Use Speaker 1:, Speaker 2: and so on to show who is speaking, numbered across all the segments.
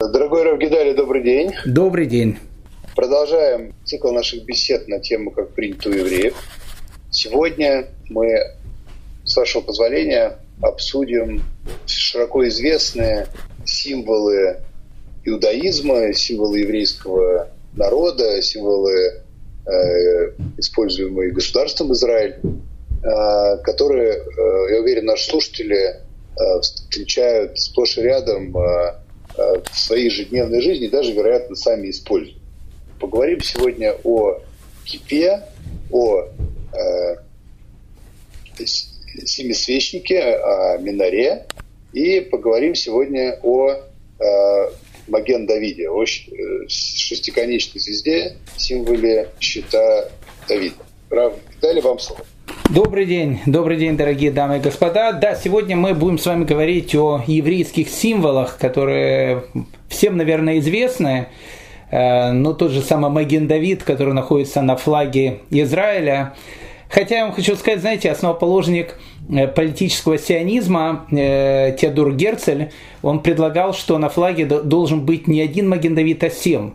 Speaker 1: Дорогой Равгидали, добрый день.
Speaker 2: Добрый день.
Speaker 1: Продолжаем цикл наших бесед на тему «Как принято у евреев». Сегодня мы, с вашего позволения, обсудим широко известные символы иудаизма, символы еврейского народа, символы, э, используемые государством Израиль, э, которые, э, я уверен, наши слушатели э, встречают сплошь и рядом э, в своей ежедневной жизни, даже, вероятно, сами используют. Поговорим сегодня о кипе, о э, семисвечнике, о минаре, и поговорим сегодня о э, Маген Давиде, о э, шестиконечной звезде, символе щита Давида. Прав, Далее вам слово.
Speaker 2: Добрый день, добрый день, дорогие дамы и господа. Да, сегодня мы будем с вами говорить о еврейских символах, которые всем, наверное, известны. Э, но тот же самый Маген Давид, который находится на флаге Израиля. Хотя я вам хочу сказать, знаете, основоположник политического сионизма э, Теодор Герцель, он предлагал, что на флаге должен быть не один Магендавид, а семь.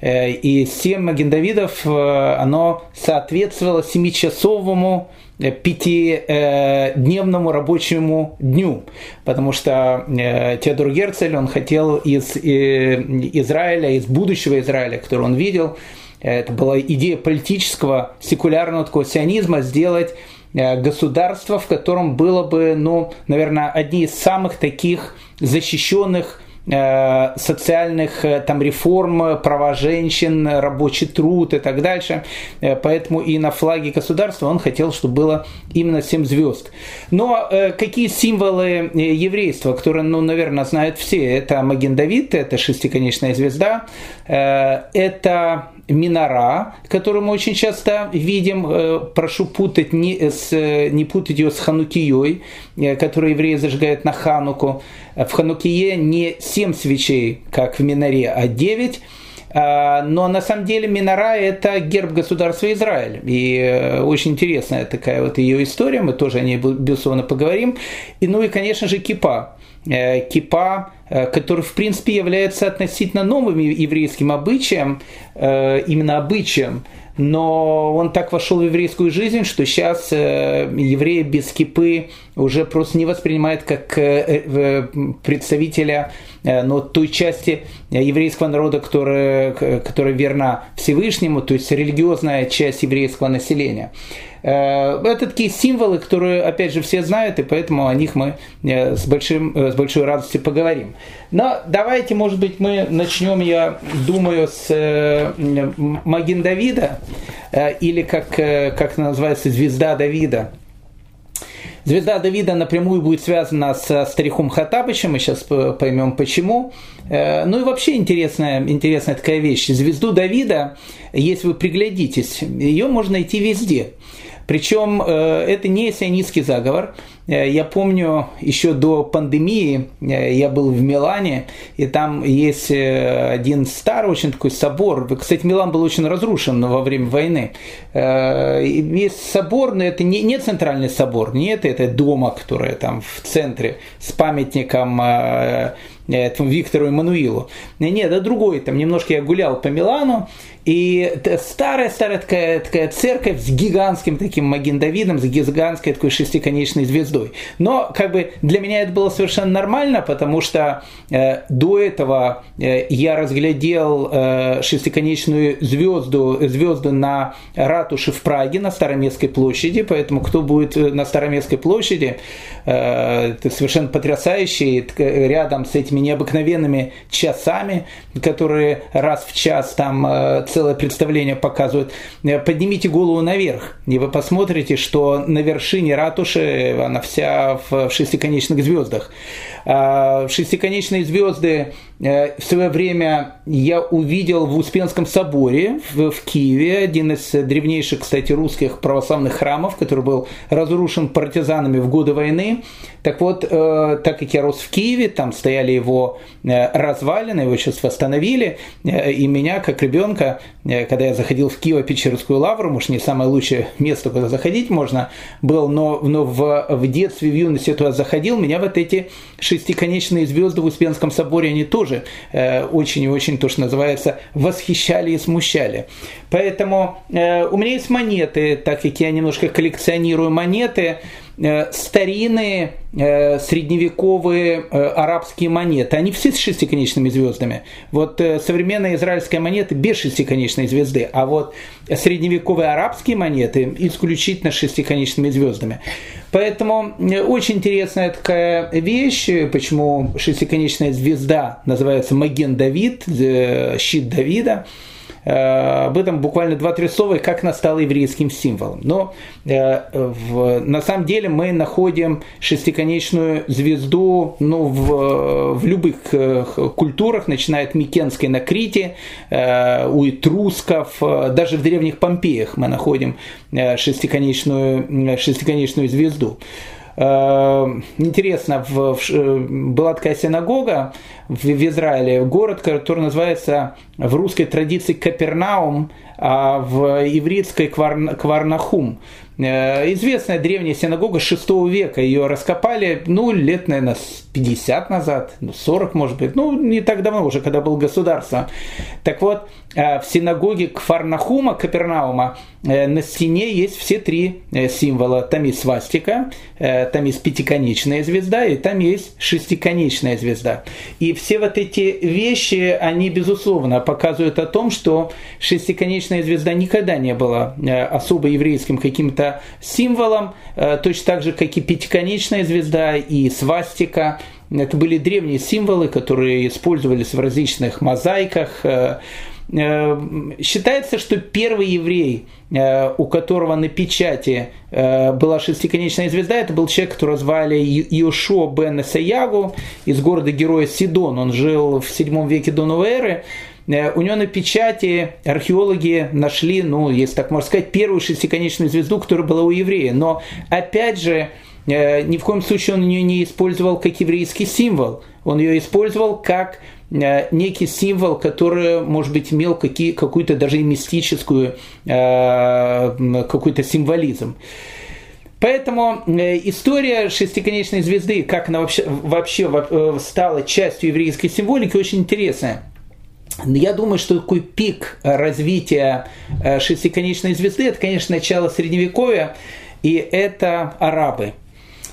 Speaker 2: Э, и семь Магендавидов, оно соответствовало семичасовому пятидневному рабочему дню, потому что Теодор Герцель, он хотел из Израиля, из будущего Израиля, который он видел, это была идея политического, секулярного такого сионизма, сделать Э, государство, в котором было бы, ну, наверное, одни из самых таких защищенных э, социальных э, там реформ, права женщин, рабочий труд и так дальше. Поэтому и на флаге государства он хотел, чтобы было именно 7 звезд. Но какие символы еврейства, которые, ну, наверное, знают все? Это Маген Давид, это шестиконечная звезда, это минора, которую мы очень часто видим, э, прошу путать, не, с, не путать ее с ханукией, э, которую евреи зажигают на хануку. В ханукие не 7 свечей, как в миноре, а 9. А, но на самом деле Минора – это герб государства Израиль. И э, очень интересная такая вот ее история, мы тоже о ней, безусловно, поговорим. И, ну и, конечно же, кипа. Кипа Э, который, в принципе, является относительно новым еврейским обычаем, э, именно обычаем, но он так вошел в еврейскую жизнь, что сейчас э, евреи без кипы уже просто не воспринимают как представителя но той части еврейского народа, которая, которая верна Всевышнему, то есть религиозная часть еврейского населения. Э, это такие символы, которые, опять же, все знают, и поэтому о них мы э, с, большим, э, с большой радостью поговорим. Но давайте, может быть, мы начнем, я думаю, с Маген Давида, или как, как называется, Звезда Давида. Звезда Давида напрямую будет связана с стариком Хатабычем, мы сейчас поймем почему. Ну и вообще интересная, интересная такая вещь. Звезду Давида, если вы приглядитесь, ее можно найти везде. Причем э, это не сионистский заговор. Э, я помню, еще до пандемии э, я был в Милане, и там есть один старый очень такой собор. Кстати, Милан был очень разрушен во время войны. Есть собор, но это не, не центральный собор, нет, это дома, которое там в центре с памятником этому Виктору Эммануилу. Нет, это другой, там немножко я гулял по Милану, и старая-старая такая, такая церковь с гигантским таким Маген Давидом, с гигантской такой шестиконечной звездой. Но как бы для меня это было совершенно нормально, потому что э, до этого э, я разглядел э, шестиконечную звезду, звезду на ратуше в Праге на Староместской площади, поэтому кто будет э, на Староместской площади, э, это совершенно потрясающий, рядом с этими необыкновенными часами, которые раз в час там э, целое представление показывают. Э, поднимите голову наверх, и вы посмотрите, что на вершине ратуши она вся в шестиконечных звездах. А, шестиконечные звезды в свое время я увидел в Успенском соборе в, в Киеве, один из древнейших, кстати, русских православных храмов, который был разрушен партизанами в годы войны. Так вот, э, так как я рос в Киеве, там стояли его э, развалины, его сейчас восстановили, э, и меня, как ребенка, э, когда я заходил в Киево-Печерскую лавру, может, не самое лучшее место, куда заходить можно было, но, но в, в детстве, в юности я туда заходил, меня вот эти шестиконечные звезды в Успенском соборе, они тоже тоже очень и очень то, что называется, восхищали и смущали. Поэтому у меня есть монеты, так как я немножко коллекционирую монеты, Э, старинные э, средневековые э, арабские монеты, они все с шестиконечными звездами. Вот современная израильская монета без шестиконечной звезды, а вот средневековые арабские монеты исключительно с шестиконечными звездами. Поэтому очень интересная такая вещь, почему шестиконечная звезда называется Маген Давид, щит Давида. Э, об этом буквально два-три слова, как она стала еврейским символом. Но э, в, на самом деле мы находим шестиконечную звезду ну, в, в любых э, культурах, начиная от Микенской на Крите, у этрусков, даже в древних Помпеях мы находим шестиконечную, шестиконечную звезду. Э, интересно, в, в, была такая синагога в, в Израиле, город, который называется в русской традиции Капернаум, а в ивритской Квар, Кварнахум. Э, известная древняя синагога 6 века. Ее раскопали, ну, лет, наверное, 50 назад, 40, ну, может быть. Ну, не так давно уже, когда было государство. Так вот, э, в синагоге Кфарнахума, Капернаума, э, на стене есть все три символа. Там есть свастика, там есть пятиконечная звезда, и там есть шестиконечная звезда. И все вот эти вещи, они, безусловно, показывают о том, что шестиконечная звезда никогда не была особо еврейским каким-то символом, э, точно так же, как и пятиконечная звезда и свастика. Это были древние символы, которые использовались в различных мозаиках. Э, э, считается, что первый еврей, у которого на печати была шестиконечная звезда, это был человек, которого звали Йошуа бен Саягу из города героя Сидон. Он жил в седьмом веке до новой эры. Э, у него на печати археологи нашли, ну, если так можно сказать, первую шестиконечную звезду, которая была у еврея. Но, опять же, э, ни в коем случае он ее не использовал как еврейский символ. Он ее использовал как э, некий символ, который, может быть, имел какие, какую-то даже мистическую, какой-то символизм. Поэтому история шестиконечной звезды, как она вообще, вообще стала частью еврейской символики, очень интересная. Я думаю, что такой пик развития э, шестиконечной звезды – это, конечно, начало Средневековья, и это арабы.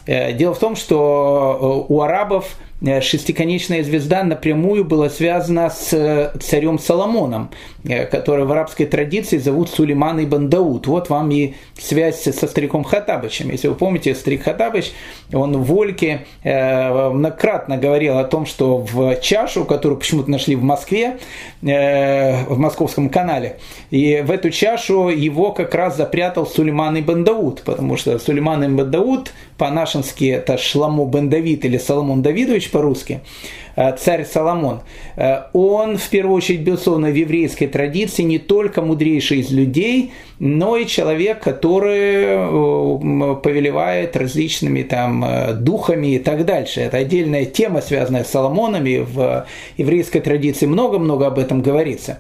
Speaker 2: Э, дело в том, что э, у арабов – Э, шестиконечная звезда напрямую была связана с э, царем Соломоном, э, который в арабской традиции зовут Сулейман и Дауд. Вот вам и связь со стариком Хатабычем. Если вы помните, старик Хатабыч, он в Вольке многократно говорил о том, что в чашу, которую почему-то нашли в Москве, в Московском канале, и в эту чашу его как раз запрятал Сулейман и Дауд, потому что Сулейман и Дауд по-нашенски это Шламу бен Давид или Соломон Давидович по-русски, э, царь Соломон, э, он в первую очередь, безусловно, в еврейской традиции не только мудрейший из людей, но и человек, который э, повелевает различными там духами и так дальше. Это отдельная тема, связанная с Соломонами. В еврейской традиции много-много об этом говорится.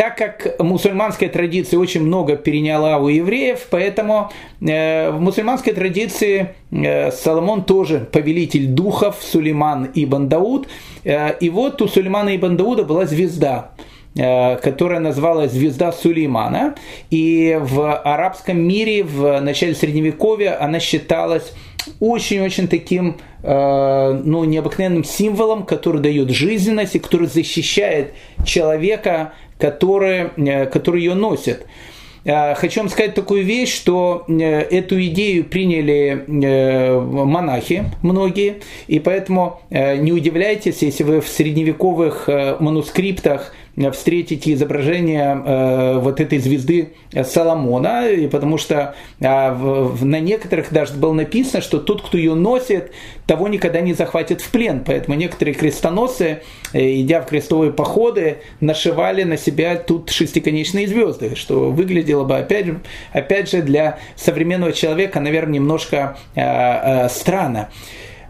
Speaker 2: Так как мусульманская традиция очень много переняла у евреев, поэтому э, в мусульманской традиции э, Соломон тоже повелитель духов, Сулейман и Дауд. Э, и вот у Сулеймана и Дауда была звезда которая называлась «Звезда Сулеймана». И в арабском мире в начале Средневековья она считалась очень-очень таким ну, необыкновенным символом, который дает жизненность и который защищает человека которые, э, которые ее носят. Э, хочу вам сказать такую вещь, что э, эту идею приняли монахи многие, и поэтому не удивляйтесь, если вы в средневековых манускриптах встретите изображение э, вот этой звезды Соломона, и потому что в, на некоторых даже было написано, что тот, кто ее носит, того никогда не захватит в плен. Поэтому некоторые крестоносцы, э, идя в крестовые походы, нашивали на себя тут шестиконечные звезды, что выглядело бы, опять, опять же, для современного человека, наверное, немножко э, э, странно.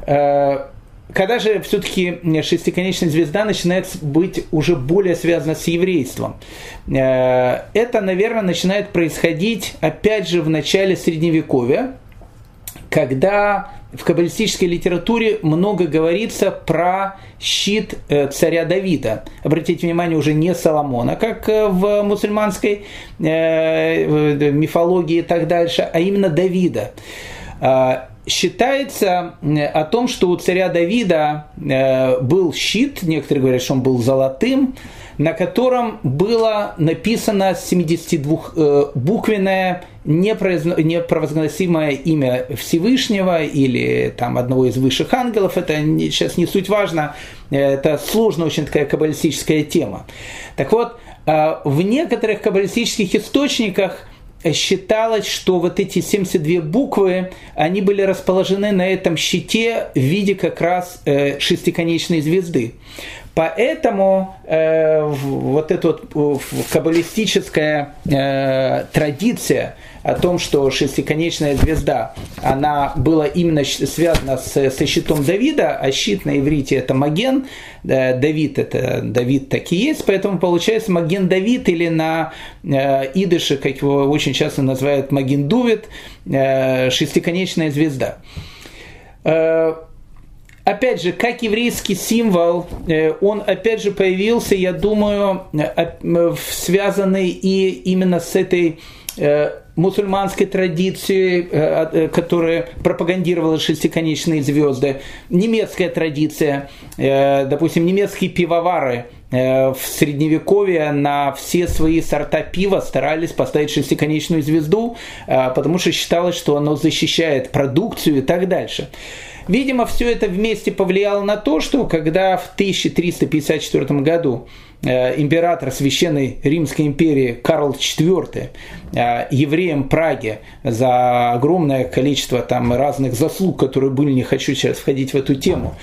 Speaker 2: Э, когда же все-таки шестиконечная звезда начинает быть уже более связана с еврейством? Э, это, наверное, начинает происходить, опять же, в начале Средневековья, когда в каббалистической литературе много говорится про щит э, царя Давида. Обратите внимание, уже не Соломона, как э, в мусульманской мифологии и так дальше, а именно Давида. Считается о том, что у царя Давида был щит, некоторые говорят, что он был золотым, на котором было написано 72-буквенное непровозгласимое имя Всевышнего или там одного из высших ангелов, это сейчас не суть важно, это сложная очень такая каббалистическая тема. Так вот, а, в некоторых каббалистических источниках считалось, что вот эти 72 буквы, они были расположены на этом щите в виде как раз э, шестиконечной звезды. Поэтому э, вот эта вот каббалистическая э, традиция о том, что шестиконечная звезда, она была именно связана с, со щитом Давида, а щит на иврите это Маген, э, Давид это Давид так и есть, поэтому получается Маген Давид или на э, идыше, как его очень часто называют Маген Дувит, э, шестиконечная звезда. Опять же, как еврейский символ, он опять же появился, я думаю, связанный и именно с этой мусульманской традиции, которая пропагандировала шестиконечные звезды, немецкая традиция, допустим, немецкие пивовары в средневековье на все свои сорта пива старались поставить шестиконечную звезду, потому что считалось, что оно защищает продукцию и так дальше. Видимо, все это вместе повлияло на то, что когда в 1354 году э, император Священной Римской империи Карл IV э, евреям Праги за огромное количество там разных заслуг, которые были, не хочу сейчас входить в эту тему,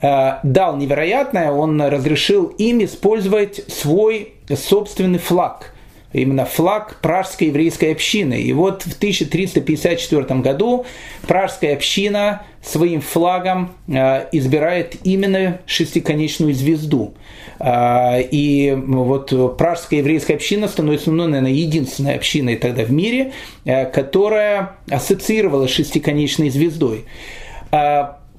Speaker 2: э, дал невероятное, он разрешил им использовать свой собственный флаг – именно флаг пражской еврейской общины. И вот в 1354 году пражская община своим флагом э, избирает именно шестиконечную звезду. Э, и вот пражская еврейская община становится, ну, наверное, единственной общиной тогда в мире, э, которая ассоциировалась с шестиконечной звездой.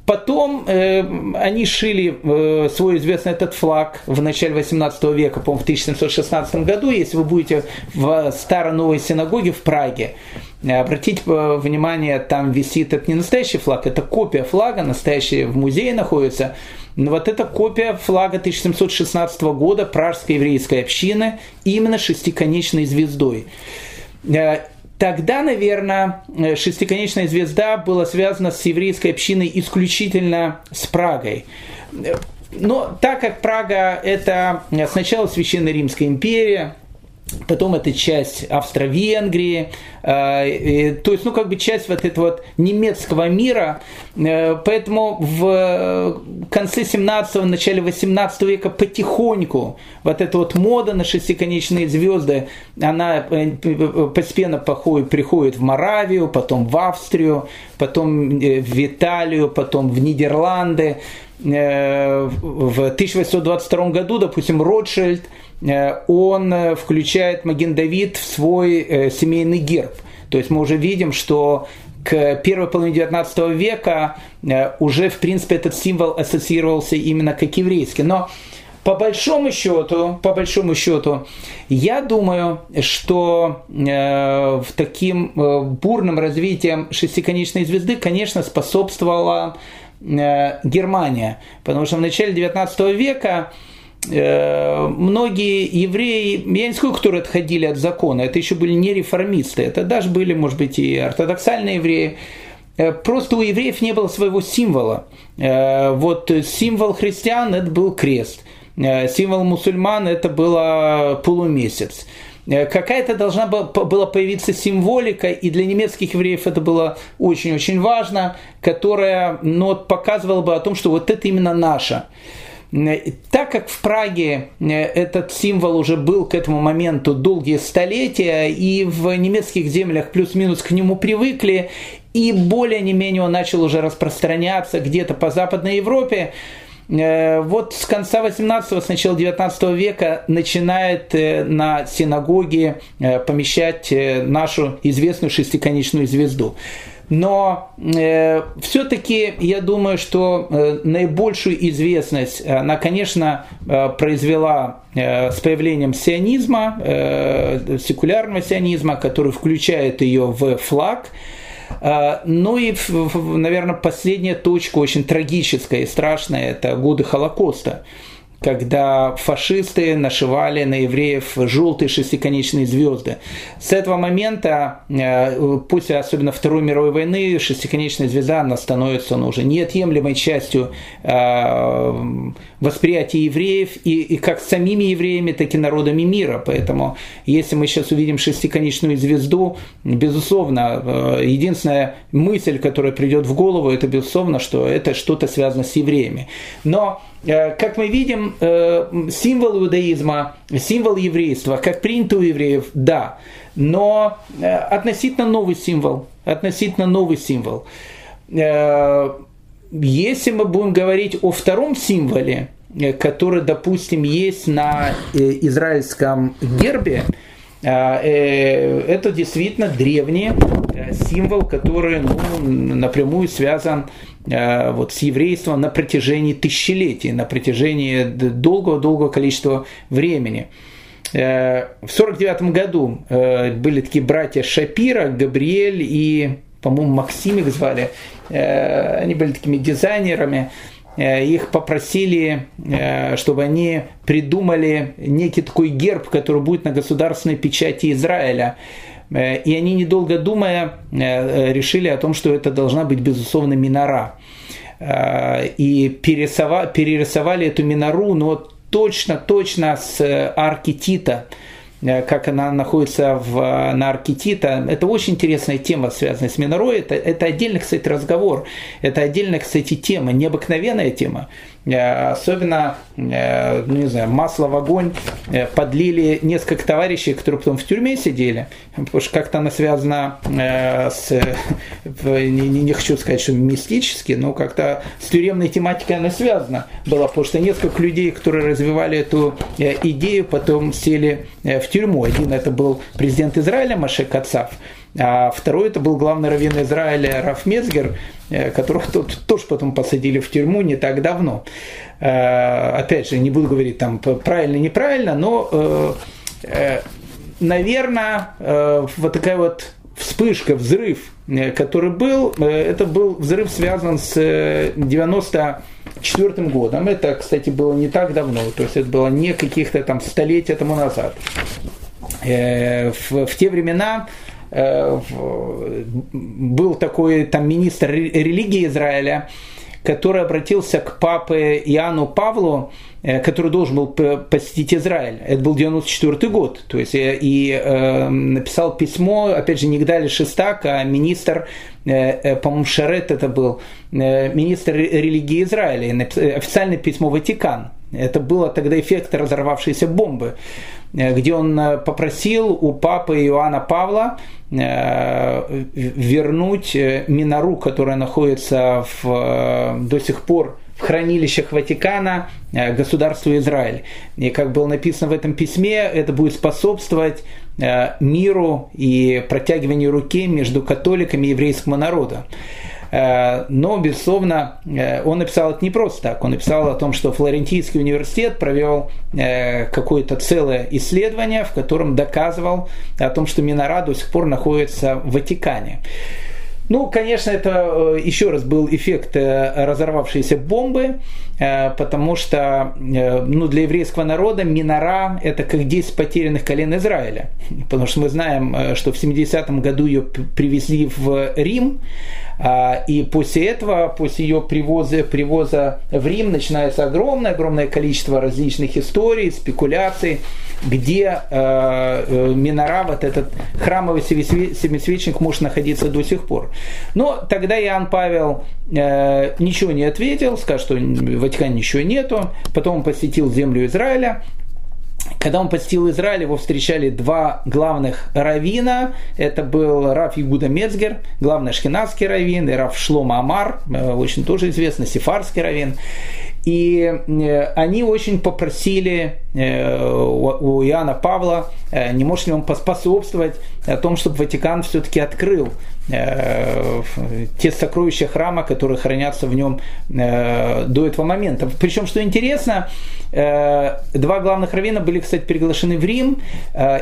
Speaker 2: Потом э, они шили э, свой известный этот флаг в начале 18 века, по-моему, в 1716 году. Если вы будете в старой новой синагоге в Праге, э, обратите э, внимание, там висит, это не настоящий флаг, это копия флага, настоящая в музее находится. Но вот эта копия флага 1716 года пражской еврейской общины именно шестиконечной звездой. Э, Тогда, наверное, э, шестиконечная звезда была связана с еврейской общиной исключительно с Прагой. Но так как Прага – это сначала Священная Римская империя, потом это часть Австро-Венгрии, э, то есть, ну, как бы часть вот этого вот немецкого мира, э, поэтому в конце 17-го, начале 18 века потихоньку вот эта вот мода на шестиконечные звезды, она э, постепенно походит, приходит в Моравию, потом в Австрию, потом в Италию, потом в Нидерланды, в 1822 году, допустим, Ротшильд – Э, он э, включает Маген Давид в свой э, семейный герб. То есть мы уже видим, что к первой половине 19 века уже, в принципе, этот символ ассоциировался именно как еврейский. Но по большому счету, по большому счету, я думаю, что э, в таким э, бурным развитием шестиконечной звезды, конечно, способствовала э, Германия, потому что в начале 19 века Э, многие евреи, я не скажу, которые отходили от закона, это еще были не реформисты, это даже были, может быть, и ортодоксальные евреи, э, Просто у евреев не было своего символа. Э, вот символ христиан это был крест, символ мусульман это было полумесяц. Какая-то должна была появиться символика, и для немецких евреев это было очень-очень важно, которая ну, показывала бы о том, что вот это именно наше. Так как в Праге э, этот символ уже был к этому моменту долгие столетия, и в немецких землях плюс-минус к нему привыкли, и более не менее он начал уже распространяться где-то по Западной Европе, э, вот с конца 18-го, с начала 19 века начинает э, на синагоге помещать нашу известную шестиконечную звезду. Но э, все-таки я думаю, что э, наибольшую известность она, конечно, э, произвела э, с появлением сионизма, э, секулярного сионизма, который включает ее в флаг. Э, ну и, наверное, последняя точка, очень трагическая и страшная, это годы Холокоста когда фашисты нашивали на евреев желтые шестиконечные звезды. С этого момента, э, после особенно Второй мировой войны, шестиконечная звезда она становится ну, уже неотъемлемой частью э, восприятия евреев и, и как самими евреями, так и народами мира. Поэтому, если мы сейчас увидим шестиконечную звезду, безусловно, э, единственная мысль, которая придет в голову, это безусловно, что это что-то связано с евреями. Но как мы видим, э, символ иудаизма, символ еврейства, как принято у евреев, да, но э, относительно новый символ, относительно новый символ. Если мы будем говорить о втором символе, который, допустим, есть на израильском гербе, это действительно древний символ, который ну, напрямую связан Э, вот, с еврейством на протяжении тысячелетий, на протяжении долгого-долгого количества времени. Э, в 1949 году э, были такие братья Шапира, Габриэль и, по-моему, Максим их звали. Они были такими дизайнерами. Их попросили, чтобы они придумали некий такой герб, который будет на государственной печати Израиля. Э, и они, недолго думая, э, решили о том, что это должна быть, безусловно, минора. Э, и перерисовали, перерисовали эту минору, но точно-точно с арки Тита – Э, как она находится в, на Аркетита. Это очень интересная тема, связанная с Минорой. Это, это отдельный, кстати, разговор. Это отдельная, кстати, тема, необыкновенная тема. Э, особенно, э, ну не знаю, масло в огонь подлили несколько товарищей, которые потом в тюрьме сидели, потому что как-то она связана с, не, не хочу сказать, что мистически, но как-то с тюремной тематикой она связана была, потому что несколько людей, которые развивали эту идею, потом сели в тюрьму. Один это был президент Израиля Маше Кацав, а второй это был главный раввин Израиля Раф Мецгер, э, которого тут тоже потом посадили в тюрьму не так давно. Э, опять же, не буду говорить там правильно, неправильно, но, э, наверное, вот такая вот вспышка, взрыв, который был, это был взрыв связан с 94 годом. Это, кстати, было не так давно, то есть это было не каких-то там столетия тому назад. В, в те времена был такой там министр религии Израиля, который обратился к папе Иоанну Павлу, э, который должен был посетить Израиль. Это был 94 год. То есть, э, и э, написал письмо, опять же, не Нигдали Шестак, а министр, э, э, по-моему, Шарет это был, э, министр религии Израиля, официальное письмо Ватикан. Это было тогда эффект разорвавшейся бомбы, где он попросил у папы Иоанна Павла Э, вернуть э, Минору, которая находится в, э, до сих пор в хранилищах Ватикана государству Израиль. И как было написано в этом письме, это будет способствовать миру и протягиванию руки между католиками и еврейского народа. Э, но, безусловно, э, он написал это не просто так. Он написал о том, что Флорентийский университет провел э, какое-то целое исследование, в котором доказывал о том, что Минора до сих пор находится в Ватикане. Ну, конечно, это еще раз был эффект разорвавшейся бомбы, потому что ну, для еврейского народа Минора – это как 10 потерянных колен Израиля. Потому что мы знаем, что в 70-м году ее привезли в Рим, и после этого, после ее привоза, привоза в Рим, начинается огромное-огромное количество различных историй, спекуляций, где э, э Минора, вот этот храмовый семисвечник, может находиться до сих пор. Но тогда Иоанн Павел э, ничего не ответил, сказал, что в Ватикане ничего нету. Потом он посетил землю Израиля, когда он посетил Израиль, его встречали два главных равина. Это был Раф Игуда Мецгер, главный шхинадский равин, и Раф Шлома Амар, э, очень тоже известный сефарский равин. И э, они очень попросили э, у Иоанна Павла, не может ли он поспособствовать о том, чтобы Ватикан все-таки открыл те сокровища храма, которые хранятся в нем до этого момента. Причем, что интересно, два главных раввина были, кстати, приглашены в Рим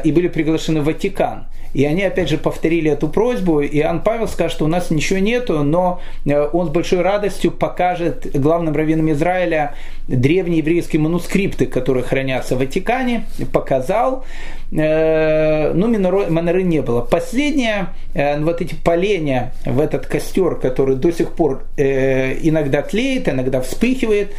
Speaker 2: и были приглашены в Ватикан. И они опять же повторили эту просьбу, и Иоанн Павел скажет, что у нас ничего нету, но он с большой радостью покажет главным раввинам Израиля древние еврейские манускрипты, которые хранятся в Ватикане, показал. Э, ну, Моноры не было. Последнее, э, вот эти поленья в этот костер, который до сих пор э, иногда тлеет, иногда вспыхивает,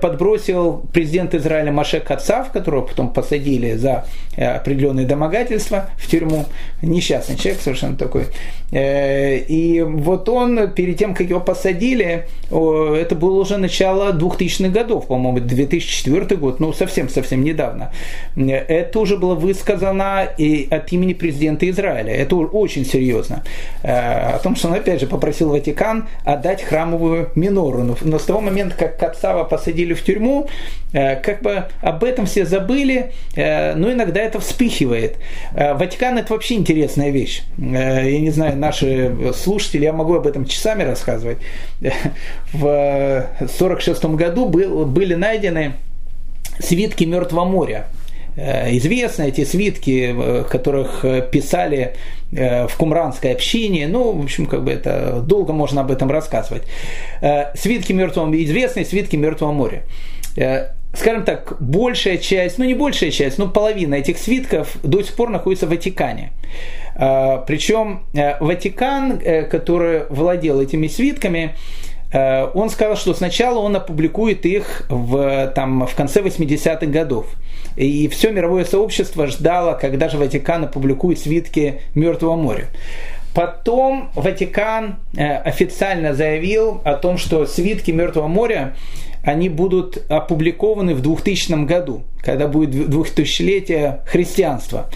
Speaker 2: подбросил президент Израиля Маше Кацав, которого потом посадили за определенные домогательства в тюрьму. Несчастный человек совершенно такой. И вот он, перед тем, как его посадили, это было уже начало 2000-х годов, по-моему, 2004 год, ну, совсем-совсем недавно. Это уже было высказано и от имени президента Израиля. Это очень серьезно. Э, о том, что он опять же попросил Ватикан отдать храмовую минору. Но с того момента, как Кацава посадили в тюрьму, э, как бы об этом все забыли, э, но иногда это вспыхивает. Ватикан это вообще интересная вещь. Я не знаю, наши слушатели, я могу об этом часами рассказывать. В 1946 году были найдены свитки Мертвого моря. Э, известны эти свитки, в которых э, писали э, в кумранской общине. Ну, в общем, как бы это долго можно об этом рассказывать. Свитки мертвого известные свитки Мертвого моря. Скажем так, большая часть, ну не большая часть, но половина этих свитков до сих пор находится в Ватикане. Причем Ватикан, который владел этими свитками, он сказал, что сначала он опубликует их в, там, в конце 80-х годов. И все мировое сообщество ждало, когда же Ватикан опубликует свитки Мертвого моря. Потом Ватикан э, официально заявил о том, что свитки Мертвого моря они будут опубликованы в 2000 году, когда будет 2000-летие христианства.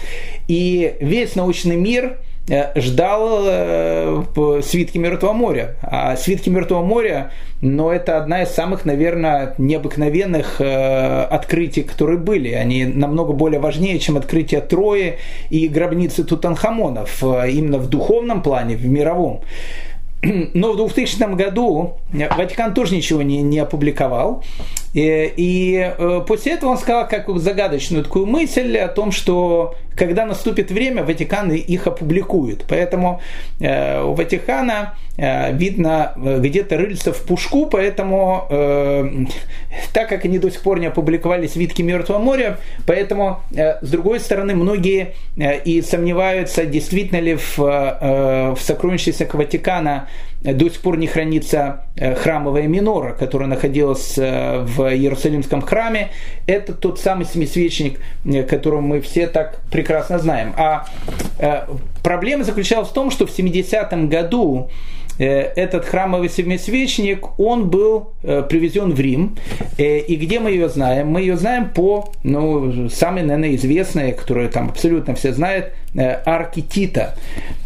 Speaker 2: И весь научный мир Э, ждал э, свитки Мертвого моря. А свитки Мертвого моря, ну, это одна из самых, наверное, необыкновенных э, открытий, которые были. Они намного более важнее, чем открытие Трои и гробницы Тутанхамонов, именно в духовном плане, в мировом. Но в 2000 году Ватикан тоже ничего не, не опубликовал. И, и после этого он сказал как загадочную такую мысль о том, что когда наступит время, Ватикан их опубликует. Поэтому э, у Ватикана э, видно э, где-то рыльца в пушку, поэтому э, так как они до сих пор не опубликовали свитки Мертвого моря, поэтому э, с другой стороны многие э, и сомневаются, действительно ли в, э, в сокровищницах Ватикана до сих пор не хранится э, храмовая минора, которая находилась э, в Иерусалимском храме. Это тот самый семисвечник, э, которого мы все так прекрасно знаем. А проблема заключалась в том, что в 70-м году этот храмовый семисвечник, он был э, привезен в Рим. Э, и где мы ее знаем? Мы ее знаем по, ну, самой, наверное, известной, которую там абсолютно все знают, арки Тита.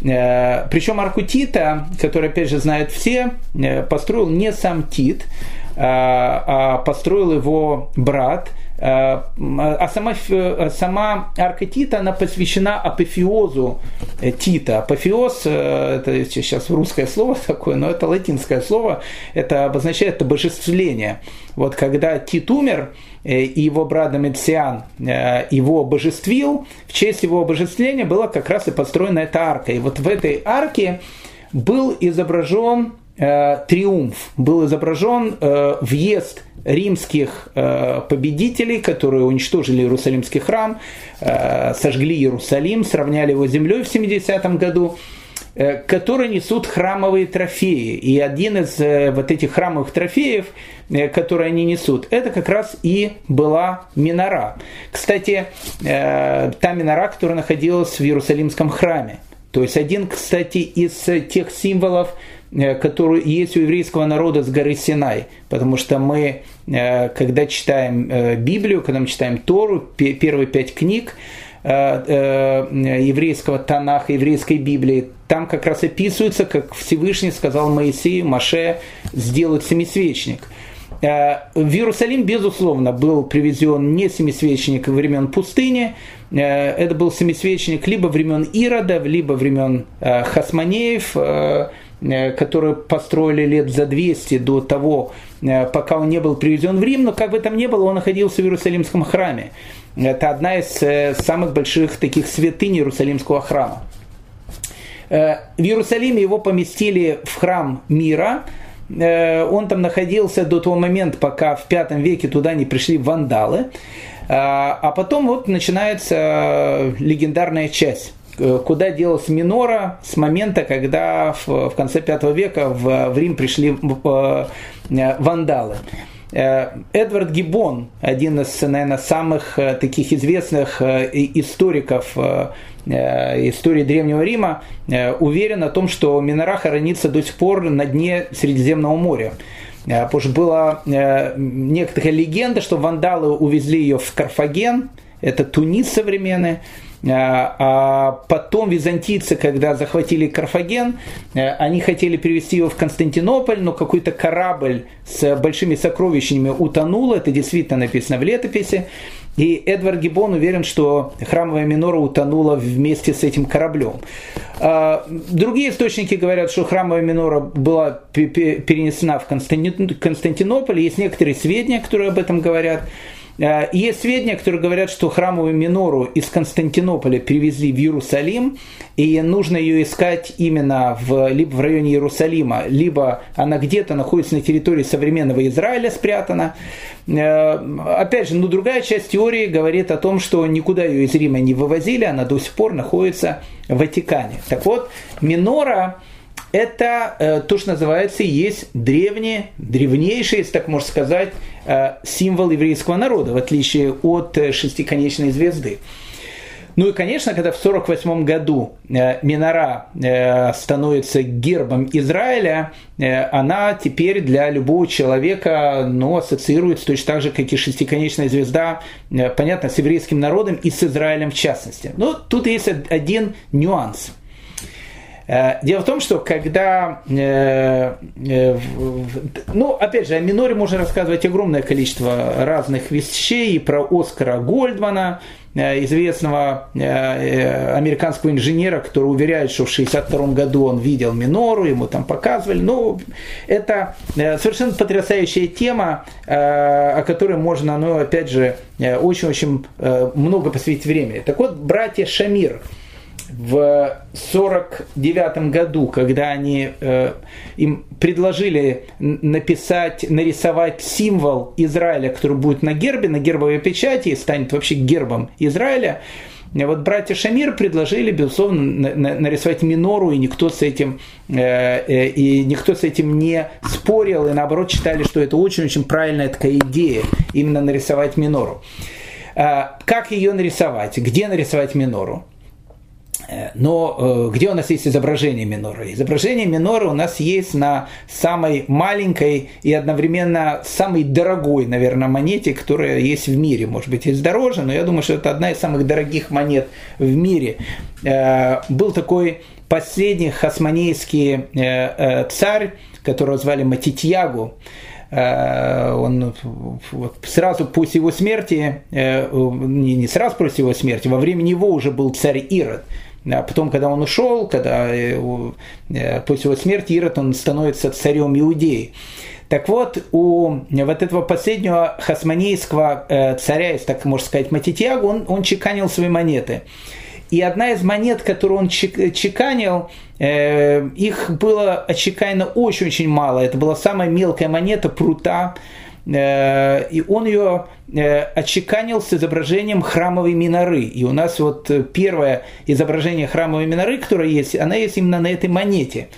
Speaker 2: Причем арку Тита, которую, опять же, знают все, построил не сам Тит, а построил его брат – Э, а сама, э, сама арка Тита, она посвящена апофеозу э, Тита. Апофеоз, это сейчас русское слово такое, но это латинское слово, это обозначает обожествление. Вот когда Тит умер, и его брат Домициан его обожествил, в честь его обожествления была как раз и построена эта арка. И вот в этой арке был изображен триумф, был изображен въезд римских э, победителей, которые уничтожили Иерусалимский храм, э, сожгли Иерусалим, сравняли его с землей в 70-м году, э, которые несут храмовые трофеи. И один из вот этих храмовых трофеев, которые они несут, это как раз и была минора. Кстати, та минора, которая находилась в Иерусалимском храме. То есть один, кстати, из тех символов, которую есть у еврейского народа с горы Синай. Потому что мы, когда читаем Библию, когда мы читаем Тору, первые пять книг, еврейского Танаха, еврейской Библии, там как раз описывается, как Всевышний сказал Моисею, Маше, сделать семисвечник – Э, в Иерусалим, безусловно, был привезен не семисвечник времен пустыни, э, это был семисвечник либо времен Ирода, либо времен э, Хасманеев, которые построили лет за 200 до того, пока он не был привезен в Рим, но как бы там ни было, он находился в Иерусалимском храме. Это одна из самых больших таких святынь Иерусалимского храма. В Иерусалиме его поместили в храм мира – Э, он там находился до того момента, пока в пятом веке туда не пришли вандалы. А, потом вот начинается легендарная часть э, куда делась Минора с момента, когда в, в конце V века в, в Рим пришли э, вандалы. Эдвард Гиббон, один из, наверное, самых таких известных историков Э, истории Древнего Рима э, уверен о том, что Минора хранится до сих пор на дне Средиземного моря. Э, потому что была некоторая легенда, что вандалы увезли ее в Карфаген, это Тунис современный, а потом византийцы, когда захватили Карфаген, они хотели перевести его в Константинополь, но какой-то корабль с большими сокровищами утонул, это действительно написано в летописи, и Эдвард Гиббон уверен, что храмовая минора утонула вместе с этим кораблем. А, другие источники говорят, что храмовая минора была перенесена в Константинополь. Есть некоторые сведения, которые об этом говорят. Э, есть сведения, которые говорят, что храмовую минору из Константинополя перевезли в Иерусалим, и нужно ее искать именно в, либо в районе Иерусалима, либо она где-то находится на территории современного Израиля спрятана. Э, опять же, ну, другая часть теории говорит о том, что никуда ее из Рима не вывозили, она до сих пор находится в Ватикане. Так вот, минора это э, то, что называется, есть древний, древнейший, если так можно сказать, э, символ еврейского народа, в отличие от э, шестиконечной звезды. Ну и, конечно, когда в 1948 году Минора э, становится гербом Израиля, она теперь для любого человека ну, ассоциируется точно так же, как и шестиконечная звезда, понятно, с еврейским народом и с Израилем в частности. Но тут есть один нюанс – дело в том, что когда, э, э, ну, опять же, о миноре можно рассказывать огромное количество разных вещей, и про Оскара Гольдмана, известного американского инженера, который уверяет, что в 1962 году он видел минору, ему там показывали. Ну, это совершенно потрясающая тема, о которой можно, ну, опять же, очень-очень много посвятить времени. Так вот, братья Шамир – в 49 году, когда они э, им предложили написать, нарисовать символ Израиля, который будет на гербе, на гербовой печати и станет вообще гербом Израиля, вот братья Шамир предложили, безусловно, нарисовать минору, и никто с этим, э, э, и никто с этим не спорил, и наоборот считали, что это очень-очень правильная такая идея, именно нарисовать минору. Э, как ее нарисовать? Где нарисовать минору? Э, но э, где у нас есть изображение минора? Изображение минора у нас есть на самой маленькой и одновременно самой дорогой, наверное, монете, которая есть в мире. Может быть, есть дороже, но я думаю, что это одна из самых дорогих монет в мире. Э, был такой последний хасманейский царь, которого звали Матитьягу. Он сразу после его смерти, не сразу после его смерти, во время него уже был царь Ирод. А потом, когда он ушел, когда э, э, после его смерти Ирод, он становится царем Иудеи. Так вот, у вот этого последнего хасманейского э, царя, если так можно сказать, Матитьягу, он, он чеканил свои монеты. И одна из монет, которую он чеканил, их было отчеканено очень-очень мало. Это была самая мелкая монета прута, и он ее э, отчеканил с изображением храмовой миноры. И у нас вот первое изображение храмовой миноры, которое есть, она есть именно на этой монете.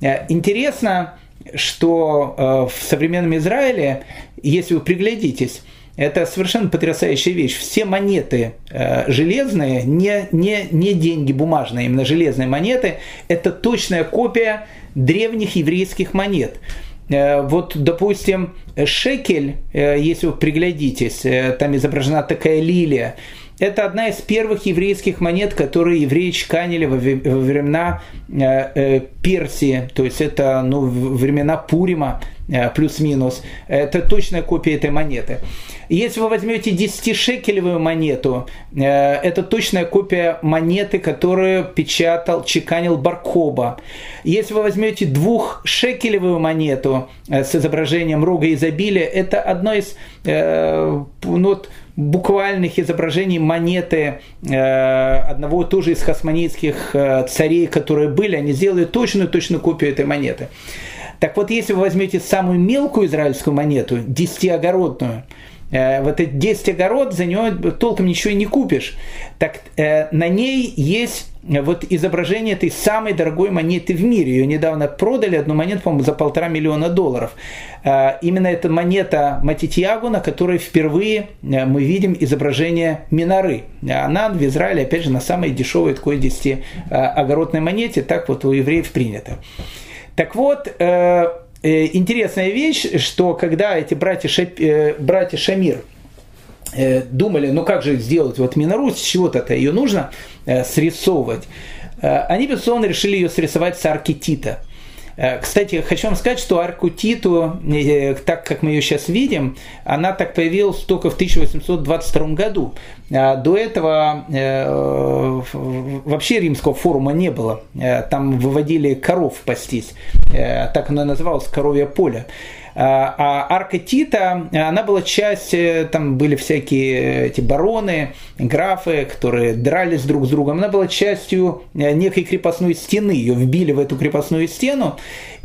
Speaker 2: Э, интересно, что в современном Израиле, если вы приглядитесь, это совершенно потрясающая вещь. Все монеты э, железные, не, не, не деньги бумажные, именно железные монеты, это точная копия древних еврейских монет. Э, вот, допустим, шекель, э, если вы приглядитесь, э, там изображена такая лилия, это одна из первых еврейских монет, которые евреи чеканили во времена Персии, то есть это ну, времена Пурима, плюс-минус. Это точная копия этой монеты. Если вы возьмете 10-шекелевую монету, э, это точная копия монеты, которую печатал, чеканил Баркоба. Если вы возьмете двухшекелевую монету э, с изображением рога изобилия, это одно из э, ну, вот, буквальных изображений монеты одного тоже из хасманийских царей, которые были, они сделали точную-точную копию этой монеты. Так вот, если вы возьмете самую мелкую израильскую монету, десятиогородную, Э, вот эти 10 огород, за него толком ничего и не купишь. Так э, на ней есть вот изображение этой самой дорогой монеты в мире. Ее недавно продали, одну монету, по-моему, за полтора миллиона долларов. Э, именно эта монета Матитьягу, на которой впервые мы видим изображение Миноры. Она в Израиле, опять же, на самой дешевой такой 10-огородной монете, так вот у евреев принято. Так вот, Э, интересная вещь, что когда эти братья, Шап, э, братья Шамир э, думали, ну как же сделать вот Минору, с чего-то ее нужно срисовывать, они, безусловно, решили ее срисовать с аркетита – Э, кстати, хочу вам сказать, что арку Титу, э, так как мы ее сейчас видим, она так появилась только в 1822 году. А до этого э, вообще римского форума не было. Там выводили коров пастись. Так оно называлось, коровье поле. А, а арка Тита, она была часть, э, там были всякие эти бароны, графы, которые дрались друг с другом. Она была частью э, некой крепостной стены. Ее вбили в эту крепостную стену.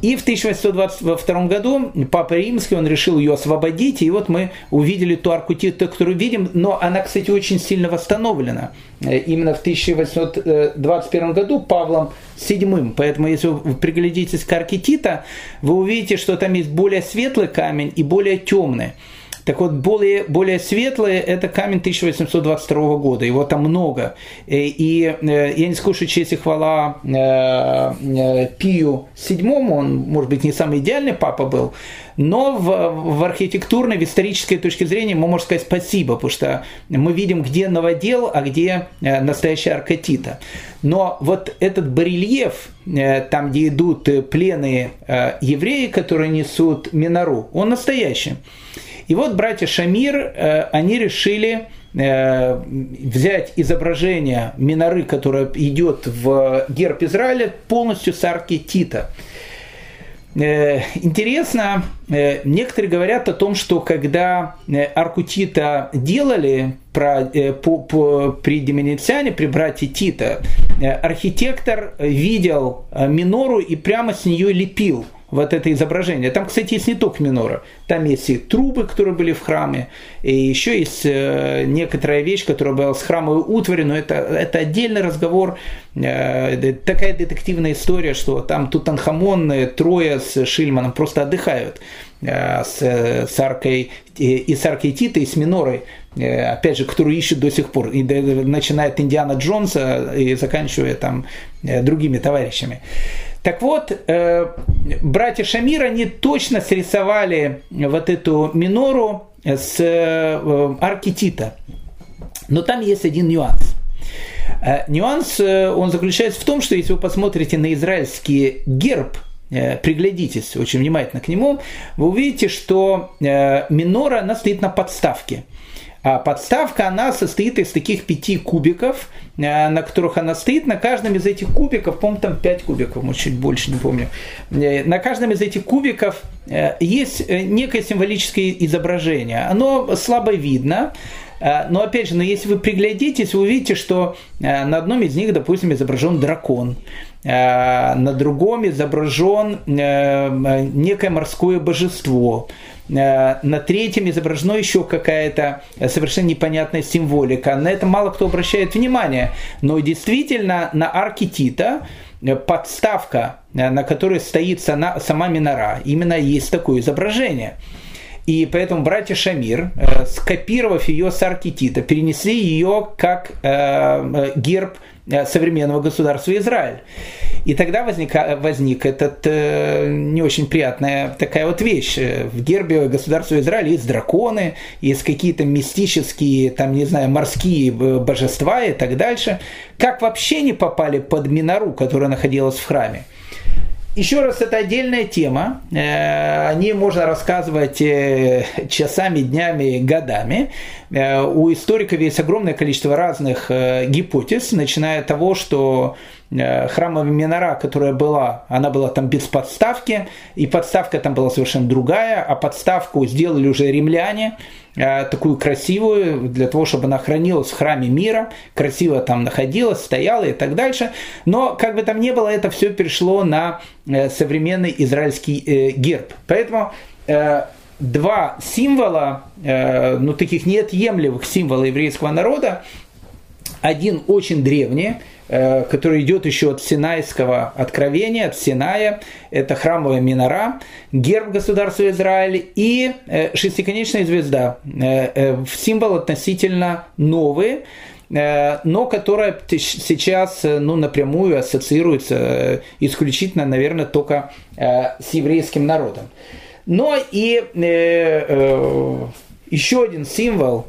Speaker 2: И в 1822 году Папа Римский, он решил ее освободить, и вот мы увидели ту арку Тита, которую видим, но она, кстати, очень сильно восстановлена. Э, именно в 1821 году Павлом VII. Поэтому, если вы приглядитесь к арке вы увидите, что там есть более светлый камень и более темный. Так вот, более, более светлые – это камень 1822 года, его там много. Э, и, и э, я не скажу, что честь и хвала э, Пию VII, он, может быть, не самый идеальный папа был, но в, в архитектурной, в исторической точке зрения мы можем сказать спасибо, потому что мы видим, где новодел, а где настоящая аркатита. Но вот этот барельеф, там, где идут пленные евреи, которые несут минору, он настоящий. И вот братья Шамир, э, они решили э, взять изображение Миноры, которое идет в герб Израиля, полностью с арки Тита. Э, интересно, некоторые говорят о том, что когда арку Тита делали про, по, по, при Деминициане, при брате Тита, архитектор видел минору и прямо с нее лепил – вот это изображение. Там, кстати, есть не только минора. Там есть и трубы, которые были в храме, и еще есть э, некоторая вещь, которая была с храмовой утвари, но это, это отдельный разговор, э, такая детективная история, что там Тутанхамон, э, трое с Шильманом просто отдыхают с, с аркой, и с аркой Тита, и с минорой, опять же, которую ищут до сих пор, и начиная от Индиана Джонса и заканчивая там другими товарищами. Так вот, э, братья Шамир, они точно срисовали вот эту минору с э, аркетита. Но там есть один нюанс. Э, нюанс, э, он заключается в том, что если вы посмотрите на израильский герб, э, приглядитесь очень внимательно к нему, вы увидите, что э, минора, она стоит на подставке – а подставка, она состоит из таких пяти кубиков, на которых она стоит. На каждом из этих кубиков, по-моему, там пять кубиков, может, чуть больше, не помню. Э, на каждом из этих кубиков э, есть некое символическое изображение. Оно слабо видно, но опять же, но если вы приглядитесь, вы увидите, что на одном из них, допустим, изображен дракон, на другом изображен некое морское божество, Э, на третьем изображена еще какая-то совершенно непонятная символика. На это мало кто обращает внимание. Но действительно на арке Тита э, подставка, э, на которой стоит сама минора, именно есть такое изображение. И поэтому братья Шамир, скопировав ее с аркетита, перенесли ее как герб современного государства Израиль. И тогда возник, возник этот э, не очень приятная такая вот вещь. В гербе государства Израиля есть драконы, есть какие-то мистические, там, не знаю, морские божества и так дальше. Как вообще не попали под Минору, которая находилась в храме? Еще раз, это отдельная тема. Э, о ней можно рассказывать э, часами, днями, годами. Э, у историков есть огромное количество разных гипотез, начиная от того, что Э, храмовая минора, которая была, она была там без подставки, и подставка там была совершенно другая, а подставку сделали уже римляне, э, такую красивую, для того, чтобы она хранилась в храме мира, красиво там находилась, стояла и так дальше. Но, как бы там ни было, это все перешло на э, современный израильский герб. Поэтому два символа, ну, таких неотъемлемых символа еврейского народа, один очень древний, Э, который идет еще от Синайского откровения, от Синая, это храмовая минора, герб государства Израиль и э, шестиконечная звезда, э, символ относительно новый, но которая сейчас ну, напрямую ассоциируется исключительно, наверное, только с еврейским народом. Но и еще один символ,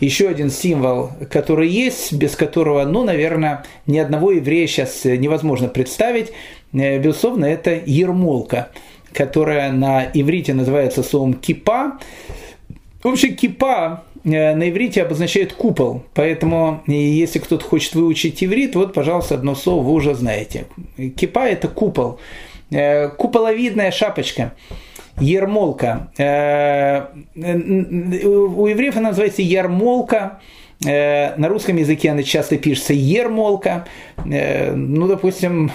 Speaker 2: еще один символ, который есть, без которого, ну, наверное, ни одного еврея сейчас невозможно представить. Э, безусловно, это ермолка, которая на иврите называется словом кипа. В общем, кипа э, на иврите обозначает купол, поэтому если кто-то хочет выучить иврит, вот, пожалуйста, одно слово вы уже знаете. Кипа – это купол, э, куполовидная шапочка – ермолка. Э, у евреев она называется ярмолка. Э, на русском языке она часто пишется ермолка. Э, ну, допустим,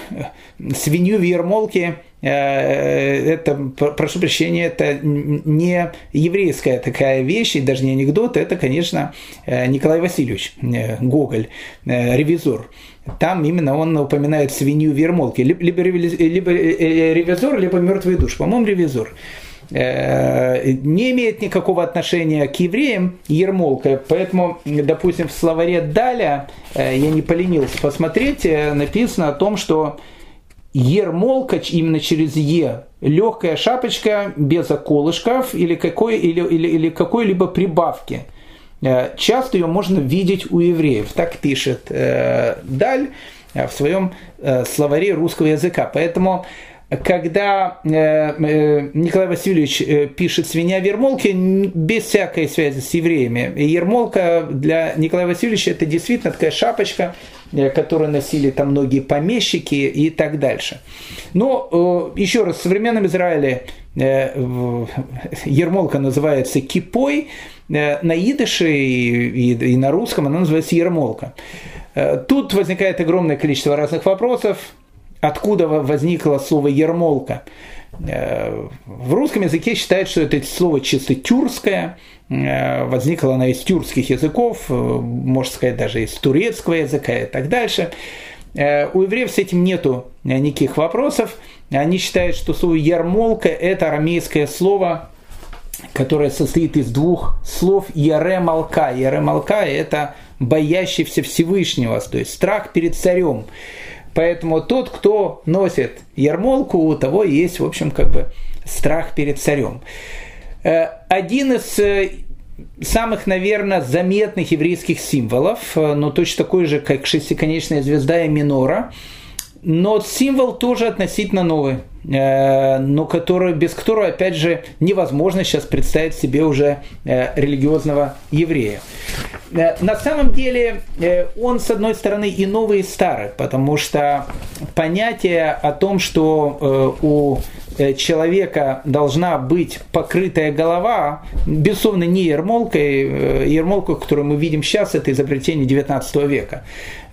Speaker 2: свинью в ермолке это, прошу прощения, это не еврейская такая вещь, и даже не анекдот, это, конечно, Николай Васильевич Гоголь, ревизор. Там именно он упоминает свинью в ермолке. Либо, либо, либо ревизор, либо мертвый душ. По-моему, ревизор. Э, не имеет никакого отношения к евреям Ермолка, поэтому, допустим, в словаре Даля, э, я не поленился посмотреть, э, написано о том, что Ермолка именно через Е, легкая шапочка без околышков или, какой, или, или, или какой-либо прибавки. Часто ее можно видеть у евреев, так пишет Даль в своем словаре русского языка. Поэтому когда э, э, Николай Васильевич э, пишет «Свинья в Ермолке» без всякой связи с евреями. Ермолка для Николая Васильевича это действительно такая шапочка, которую носили там многие помещики и так дальше. Но еще раз, в современном Израиле Ермолка называется кипой, на идыше и, и, на русском она называется ермолка. Тут возникает огромное количество разных вопросов откуда возникло слово «ермолка». Э, в русском языке считают, что это слово чисто тюркское, э, возникло оно из тюркских языков, э, можно сказать, даже из турецкого языка и так дальше. У евреев с этим нету никаких вопросов. Они считают, что слово «ярмолка» – это арамейское слово, которое состоит из двух слов «яре малка». «Яре малка» – это боящийся Всевышнего, то есть страх перед царем. Поэтому тот, кто носит ярмолку, у того есть, в общем, как бы страх перед царем. Э, один из э, самых, наверное, заметных еврейских символов, э, но точно такой же, как шестиконечная звезда и минора, но символ тоже относительно новый, но который, без которого, опять же, невозможно сейчас представить себе уже религиозного еврея. Э, на самом деле э, он, с одной стороны, и новый, и старый, потому что понятие о том, что э, у человека должна быть покрытая голова, безусловно, не ермолкой. Ермолка, которую мы видим сейчас, это изобретение 19 века.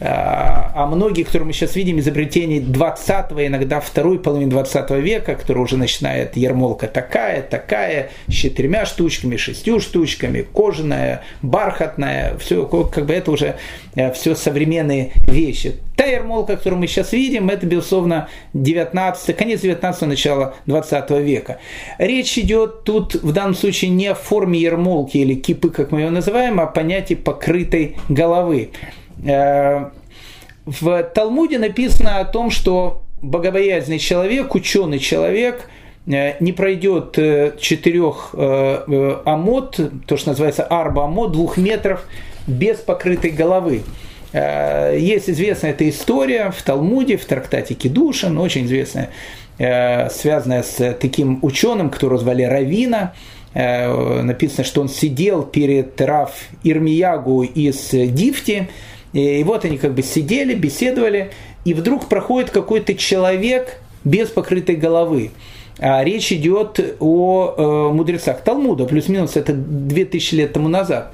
Speaker 2: А многие, которые мы сейчас видим, изобретение 20 иногда второй половины 20 века, которые уже начинает ермолка такая, такая, с четырьмя штучками, шестью штучками, кожаная, бархатная, все, как бы это уже э, все современные вещи. Та ермолка, которую мы сейчас видим, это, безусловно, 19, конец 19 начало 20 века. Речь идет тут в данном случае не о форме ермолки или кипы, как мы ее называем, а о понятии покрытой головы. Э, в Талмуде написано о том, что богобоязненный человек, ученый человек – Э, не пройдет э, четырех амод, то, что называется арба амод, двух метров, без покрытой головы. Есть известная эта история в Талмуде, в трактате Кедушин, очень известная, связанная с таким ученым, которого звали Равина. Написано, что он сидел перед Рав Ирмиягу из Дифти, и вот они как бы сидели, беседовали, и вдруг проходит какой-то человек без покрытой головы. А речь идет о э, мудрецах Талмуда, плюс-минус это 2000 лет тому назад.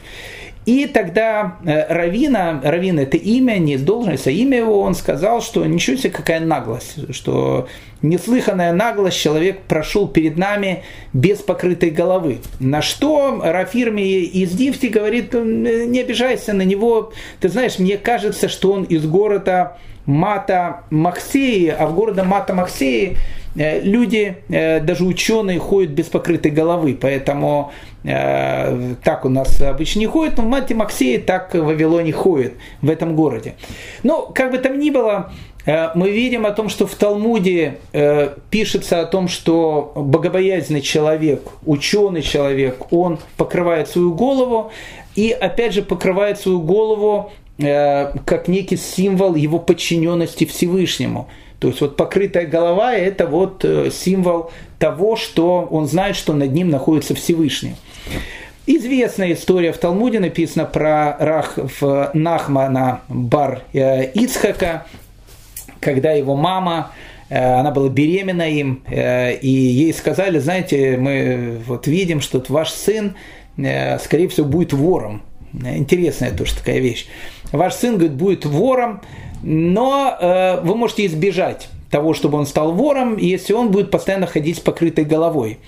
Speaker 2: И тогда э, Равина, Равина это имя, не должность, а имя его, он сказал, что ничего себе какая наглость, что неслыханная наглость, человек прошел перед нами без покрытой головы. На что Рафирми из Дифти говорит, не обижайся на него, ты знаешь, мне кажется, что он из города Мата Максеи, а в города Мата Максеи люди, э, даже ученые, ходят без покрытой головы, поэтому э, так у нас обычно не ходят, но в Мате Максеи так в Вавилоне ходит, в этом городе. Но, как бы там ни было, мы видим о том, что в Талмуде пишется о том, что богобоязненный человек, ученый человек, он покрывает свою голову и опять же покрывает свою голову как некий символ его подчиненности Всевышнему. То есть вот покрытая голова – это вот э, символ того, что он знает, что над ним находится Всевышний. Известная история в Талмуде написана про Рах в Нахмана бар э, Ицхака, когда его мама, э, она была беременна им, и ей сказали, знаете, мы вот видим, что ваш сын, скорее всего, будет вором. Интересная тоже такая вещь. Ваш сын, говорит, будет вором, но э, вы можете избежать того, чтобы он стал вором, если он будет постоянно ходить с покрытой головой.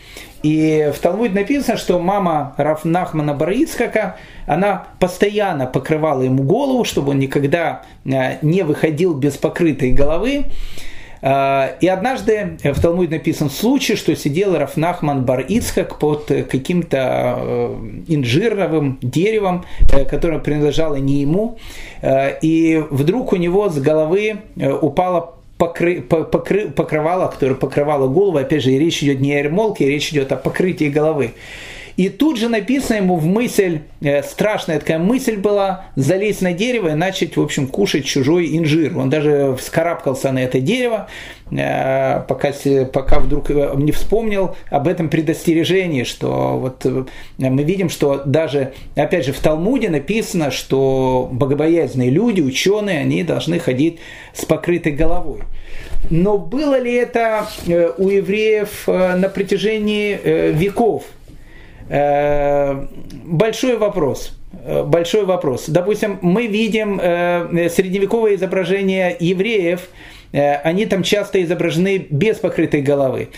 Speaker 2: И в Талмуде написано, что мама Рафнахмана Бараицкака, она постоянно покрывала ему голову, чтобы он никогда э, не выходил без покрытой головы. А, и однажды в Талмуде написан случай, что сидел Рафнахман бар Ицхак под каким-то э, инжировым деревом, э, которое принадлежало не ему, э, и вдруг у него с головы упала покры, покры, покрывало, которое покрывало голову, опять же, речь идет не о ермолке, речь идет о покрытии головы. И тут же написано ему в мысль, э, страшная такая мысль была, залезть на дерево и начать, в общем, кушать чужой инжир. Он даже вскарабкался на это дерево, э, пока, пока вдруг не вспомнил об этом предостережении, что вот э, мы видим, что даже, опять же, в Талмуде написано, что богобоязненные люди, ученые, они должны ходить с покрытой головой. Но было ли это у евреев на протяжении веков? Э, большой вопрос. Э, большой вопрос. Допустим, мы видим э, средневековые изображения евреев, они там часто изображены без покрытой головы.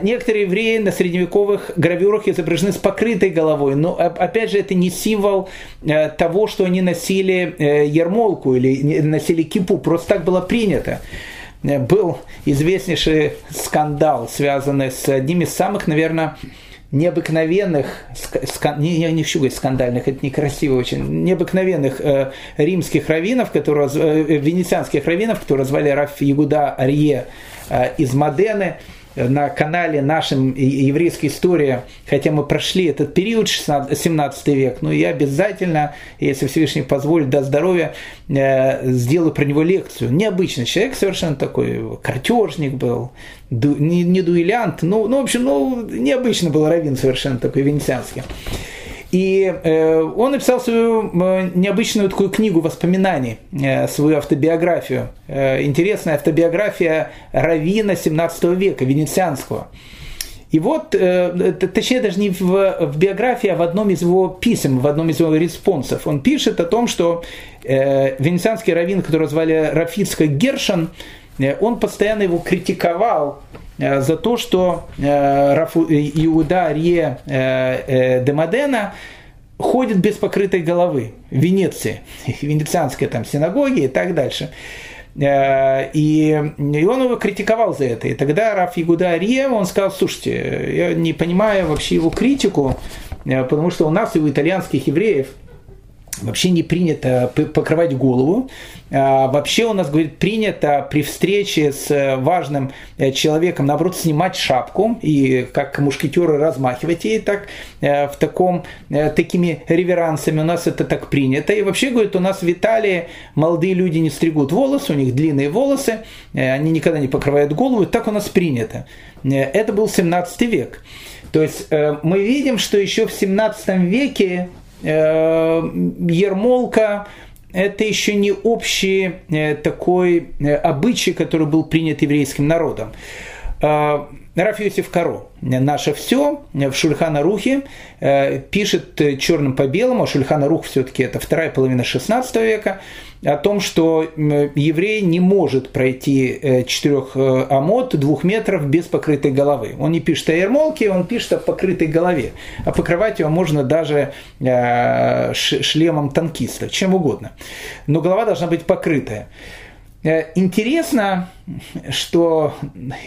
Speaker 2: Некоторые евреи на средневековых гравюрах изображены с покрытой головой, но опять же это не символ того, что они носили ермолку или носили кипу, просто так было принято был известнейший скандал, связанный с одним из самых, наверное, необыкновенных, не, не, не скандальных, это некрасиво очень, необыкновенных э, римских раввинов, которые, э, венецианских раввинов, которые звали Раф Ягуда Арье э, из Модены, на канале нашем еврейская история, хотя мы прошли этот период 16, 17 век, но я обязательно, если Всевышний позволит, до здоровья, э, сделаю про него лекцию. Необычный человек совершенно такой, картежник был, ду, не, не дуэлянт, ну, ну, в общем, ну, необычно был раввин совершенно такой венецианский. И э, он написал свою э, необычную такую книгу воспоминаний, э, свою автобиографию. Интересная автобиография Равина 17 века, венецианского. И вот, точнее даже не в, в биографии, а в одном из его писем, в одном из его респонсов, он пишет о том, что венецианский раввин, которого звали Рафицко Гершин, он постоянно его критиковал Э, за то, что э, Иуда Арье э, де Модена ходит без покрытой головы в Венеции, венецианской там синагоги и так дальше. и, и он его критиковал за это. И тогда Раф Ягуда Ария, он сказал, слушайте, я не понимаю вообще его критику, потому что у нас и у итальянских евреев – вообще не принято покрывать голову. А, вообще у нас, говорит, принято при встрече с важным э, человеком, наоборот, снимать шапку и как мушкетеры размахивать ей так, э, в таком, э, такими реверансами. У нас это так принято. И вообще, говорит, у нас в Италии молодые люди не стригут волосы, у них длинные волосы, они никогда не покрывают голову. Так у нас принято. Это был 17 век. То есть мы видим, что еще в 17 веке ермолка это еще не общий э, такой э, обычай, который был принят еврейским народом. Раф Йосиф Каро, наше все, в Шульхана Рухе пишет черным по белому, а Шульхана Рух все-таки это вторая половина 16 века, о том, что еврей не может пройти 4 э, амот, двух метров без покрытой головы. Он не пишет о ермолке, он пишет о покрытой голове. А покрывать его можно даже э, шлемом танкиста, чем угодно. Но голова должна быть покрытая. Э, интересно, что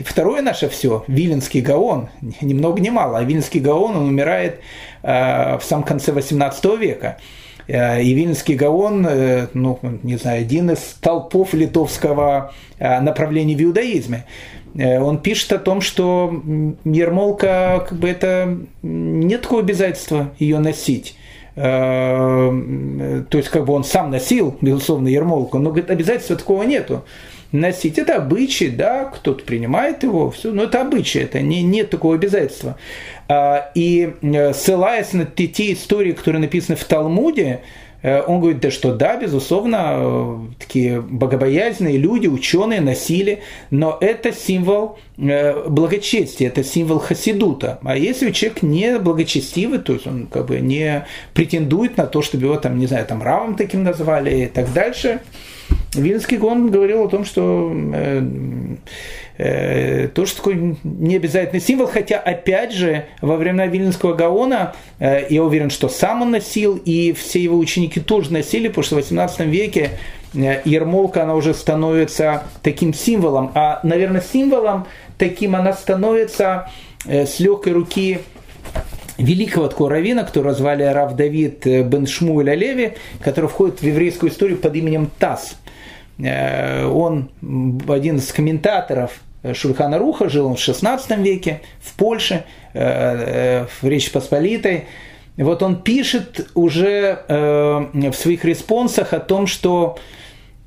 Speaker 2: второе наше все, Виленский Гаон, ни много ни мало, а Виленский Гаон, он умирает в самом конце 18 века. Э, и Вильнский Гаон, э, ну, не знаю, один из толпов литовского э, направления в иудаизме. Он пишет о том, что ермолка, как бы это нет такого обязательства ее носить. То есть, как бы он сам носил, безусловно, ермолку, но говорит, обязательства такого нету носить. Это обычай, да, кто-то принимает его, все, но это обычай, это не, нет такого обязательства. А, и э, ссылаясь на те, те истории, которые написаны в Талмуде, э, он говорит, да что да, безусловно, э, такие богобоязненные люди, ученые носили, но это символ благочестия, это символ хасидута. А если человек не благочестивый, то есть он как бы не претендует на то, чтобы его там, не знаю, там равом таким назвали и так дальше, Вильнский гон говорил о том, что э, э, тоже такой необязательный символ, хотя, опять же, во времена Вильнского Гаона, э, я уверен, что сам он носил, и все его ученики тоже носили, потому что в 18 веке э, ермолка, она уже становится таким символом, а, наверное, символом таким она становится э, с легкой руки великого такого равина, которого звали Рав Давид э, бен Шмуэль Алеви, который входит в еврейскую историю под именем Тас. Э, он один из комментаторов Шульхана Руха, жил он в XVI веке в Польше, э, в Речи Посполитой. Вот он пишет уже в своих респонсах о том, что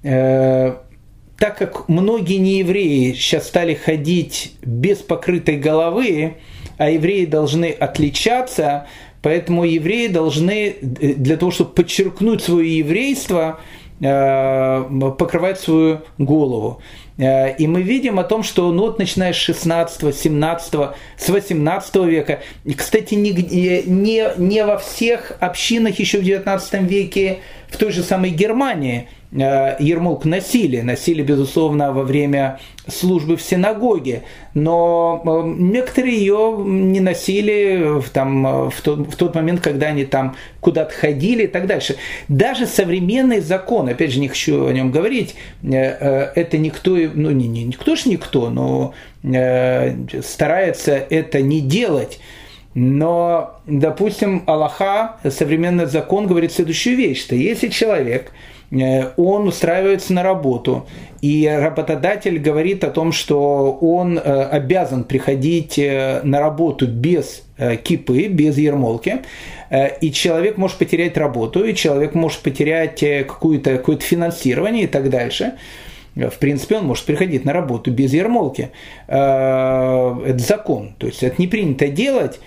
Speaker 2: так как многие неевреи сейчас стали ходить без покрытой головы, а евреи должны отличаться, поэтому евреи должны э, для того, чтобы подчеркнуть свое еврейство, э, покрывать свою голову. Э, и мы видим о том, что ну, вот начиная с 16, 17, с 18 века, кстати, не, не, не во всех общинах еще в 19 веке в той же самой Германии Ермолк носили, носили, безусловно, во время службы в синагоге, но э, некоторые ее не носили там, э, в, тот, в тот момент, когда они там куда-то ходили и так дальше. Даже современный закон, опять же, не хочу о нем говорить, это никто, ну не, не никто ж никто, но старается это не делать. Но, допустим, Аллаха, современный закон говорит следующую вещь, что если человек – Э, он устраивается на работу, и работодатель говорит о том, что он э, обязан приходить э, на работу без кипы, без ермолки, и человек может потерять работу, и человек может потерять какое-то какое финансирование и так дальше. В принципе, он может приходить на работу без ермолки. Это закон. То есть это не принято делать.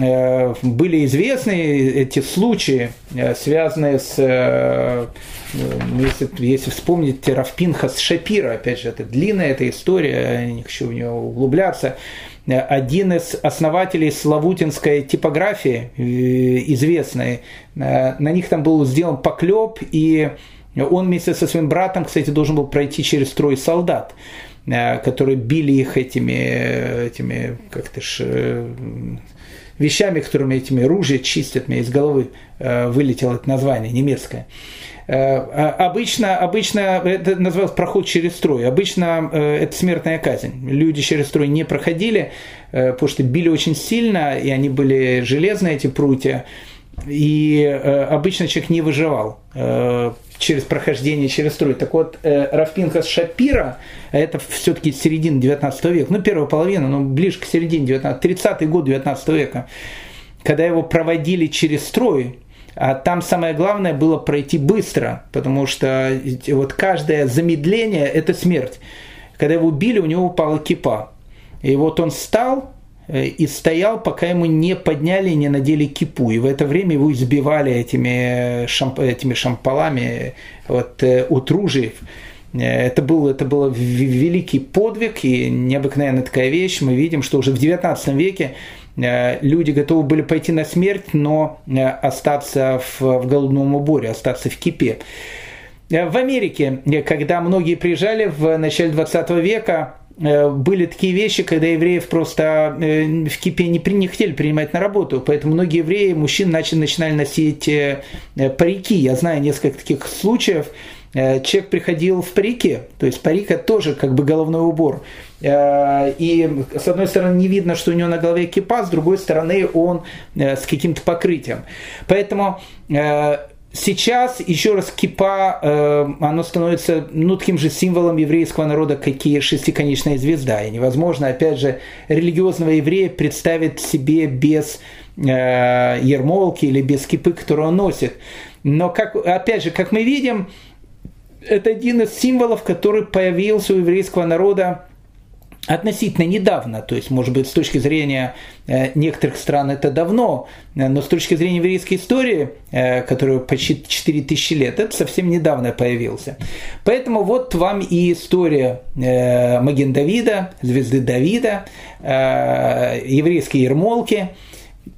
Speaker 2: Э, были известны эти случаи, э, связанные с, э, если, если вспомнить Рафпинхас Шапира, опять же, это длинная эта история, не хочу в нее углубляться, один из основателей славутинской типографии, известной, на них там был сделан поклеп, и он вместе со своим братом, кстати, должен был пройти через строй солдат которые били их этими, этими как-то ж, вещами, которыми этими ружья чистят, мне из головы э, вылетело это название немецкое. Э, а обычно, обычно это называлось проход через строй. Обычно э, это смертная казнь. Люди через строй не проходили, потому что били очень сильно, и они были железные, эти прутья. И обычно человек не выживал через прохождение через строй. Так вот, Рафпинхас Шапира, это все-таки середина 19 века, ну, первая половина, но ближе к середине 19 30-й год 19 века, когда его проводили через строй, а там самое главное было пройти быстро, потому что вот каждое замедление – это смерть. Когда его убили, у него упала кипа. И вот он встал э, и стоял, пока ему не подняли и не надели кипу. И в это время его избивали этими, шамп, этими шампалами вот, э, от ружьев. Э, это был, это был великий подвиг и необыкновенная такая вещь. Мы видим, что уже в XIX веке Э, люди готовы были пойти на смерть, но э, остаться в, в голодном уборе, остаться в кипе. Э, в Америке, когда многие приезжали в начале 20 века, были такие вещи, когда евреев просто в кипе не, не хотели принимать на работу, поэтому многие евреи, мужчин начали, начинали носить парики. Я знаю несколько таких случаев, человек приходил в парике, то есть парик это тоже как бы головной убор. Э, и с одной стороны не видно, что у него на голове кипа, с другой стороны он э, с каким-то покрытием. Поэтому э, Сейчас, еще раз, кипа, оно становится ну, таким же символом еврейского народа, как и шестиконечная звезда. И невозможно, опять же, религиозного еврея представить себе без э, ермолки или без кипы, которую он носит. Но, как, опять же, как мы видим, это один из символов, который появился у еврейского народа относительно недавно, то есть, может быть, с точки зрения э, некоторых стран это давно, э, но с точки зрения еврейской истории, э, которая почти 4000 лет, это совсем недавно появился. Поэтому вот вам и история Маген Давида, звезды Давида, еврейские ермолки –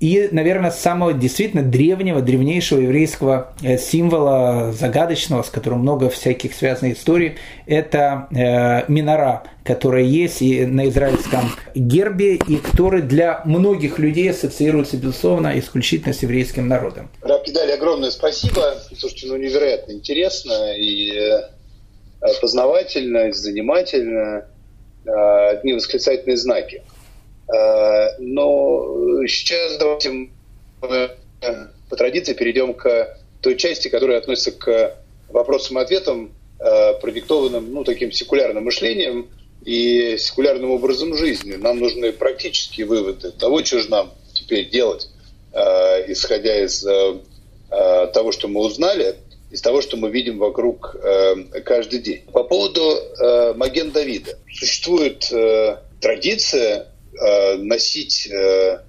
Speaker 2: и, наверное, самого действительно древнего, древнейшего еврейского э, символа, загадочного, с которым много всяких связанных историй, это э, минора, которая есть и на израильском гербе, и который для многих людей ассоциируется, безусловно, исключительно с еврейским народом.
Speaker 1: Рабкидали, огромное спасибо. Слушайте, ну невероятно интересно и э, познавательно, и занимательно. Э, одни восклицательные знаки. Э, но сейчас давайте э, по традиции перейдем к той части, которая относится к вопросам и ответам, э, продиктованным ну, таким секулярным мышлением и секулярным образом жизни. Нам нужны практические выводы того, что же нам теперь делать, исходя из того, что мы узнали, из того, что мы видим вокруг каждый день. По поводу Маген Давида. Существует традиция э, носить э,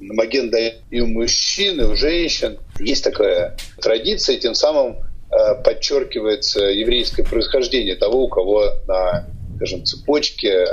Speaker 1: маген и у мужчин, и у женщин. Есть такая традиция, тем самым э, подчеркивается еврейское происхождение того, у кого на, скажем, цепочке э,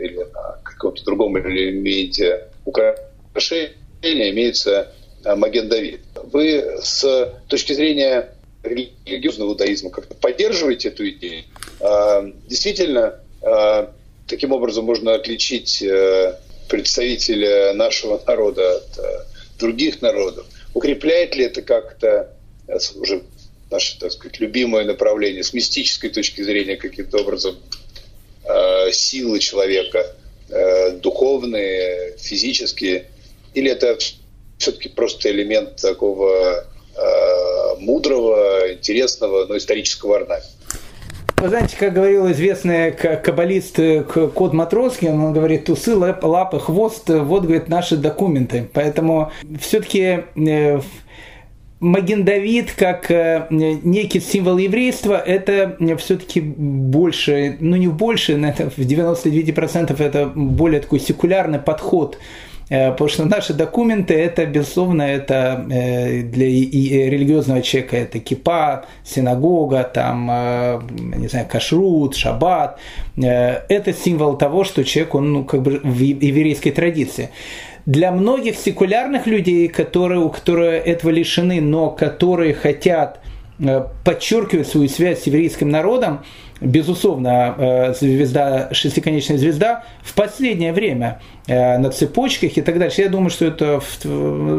Speaker 1: или на каком-то другом элементе украшения имеется э, маген Давид. Вы с точки зрения религиозного иудаизма как-то поддерживаете эту идею? Э, действительно, э, Таким образом можно отличить э, представителя нашего народа от э, других народов. Укрепляет ли это как-то э, уже наше, так сказать, любимое направление с мистической точки зрения каким-то образом силы человека, духовные, физические, или это все-таки просто элемент такого мудрого, интересного, но исторического орнамента?
Speaker 2: Вы знаете, как говорил известный каббалист э, Код Матроский, он говорит, усы, лапы, хвост, э, вот, говорит, наши документы. Поэтому все-таки э, Маген Давид как некий символ еврейства, это все-таки больше, ну не больше, это в 99% это более такой секулярный подход потому что наши документы, это, безусловно, это э, для религиозного человека это кипа, синагога, там, э, не знаю, кашрут, шаббат. Это символ того, что человек, он ну, как бы в еврейской традиции. Для многих секулярных людей, которые, у которых этого лишены, но которые хотят подчеркивает свою связь с еврейским народом, безусловно, э, звезда, шестиконечная звезда в последнее время э, на цепочках и так дальше. Я думаю, что это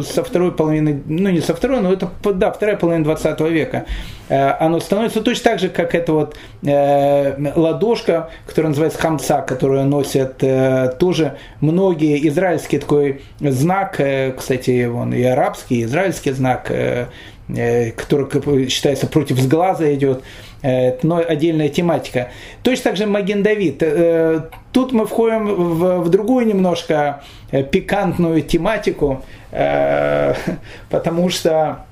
Speaker 2: со второй половины, ну не со второй, но это, да, вторая половина 20 века. Э, оно становится точно так же, как эта вот ладошка, которая называется хамца, которую носят тоже многие, израильский такой знак, кстати, он и арабский, и израильский знак, который считается против сглаза идет но отдельная тематика. Точно так же Маген Давид. Э, тут мы входим в, в другую немножко э, пикантную тематику, э, потому что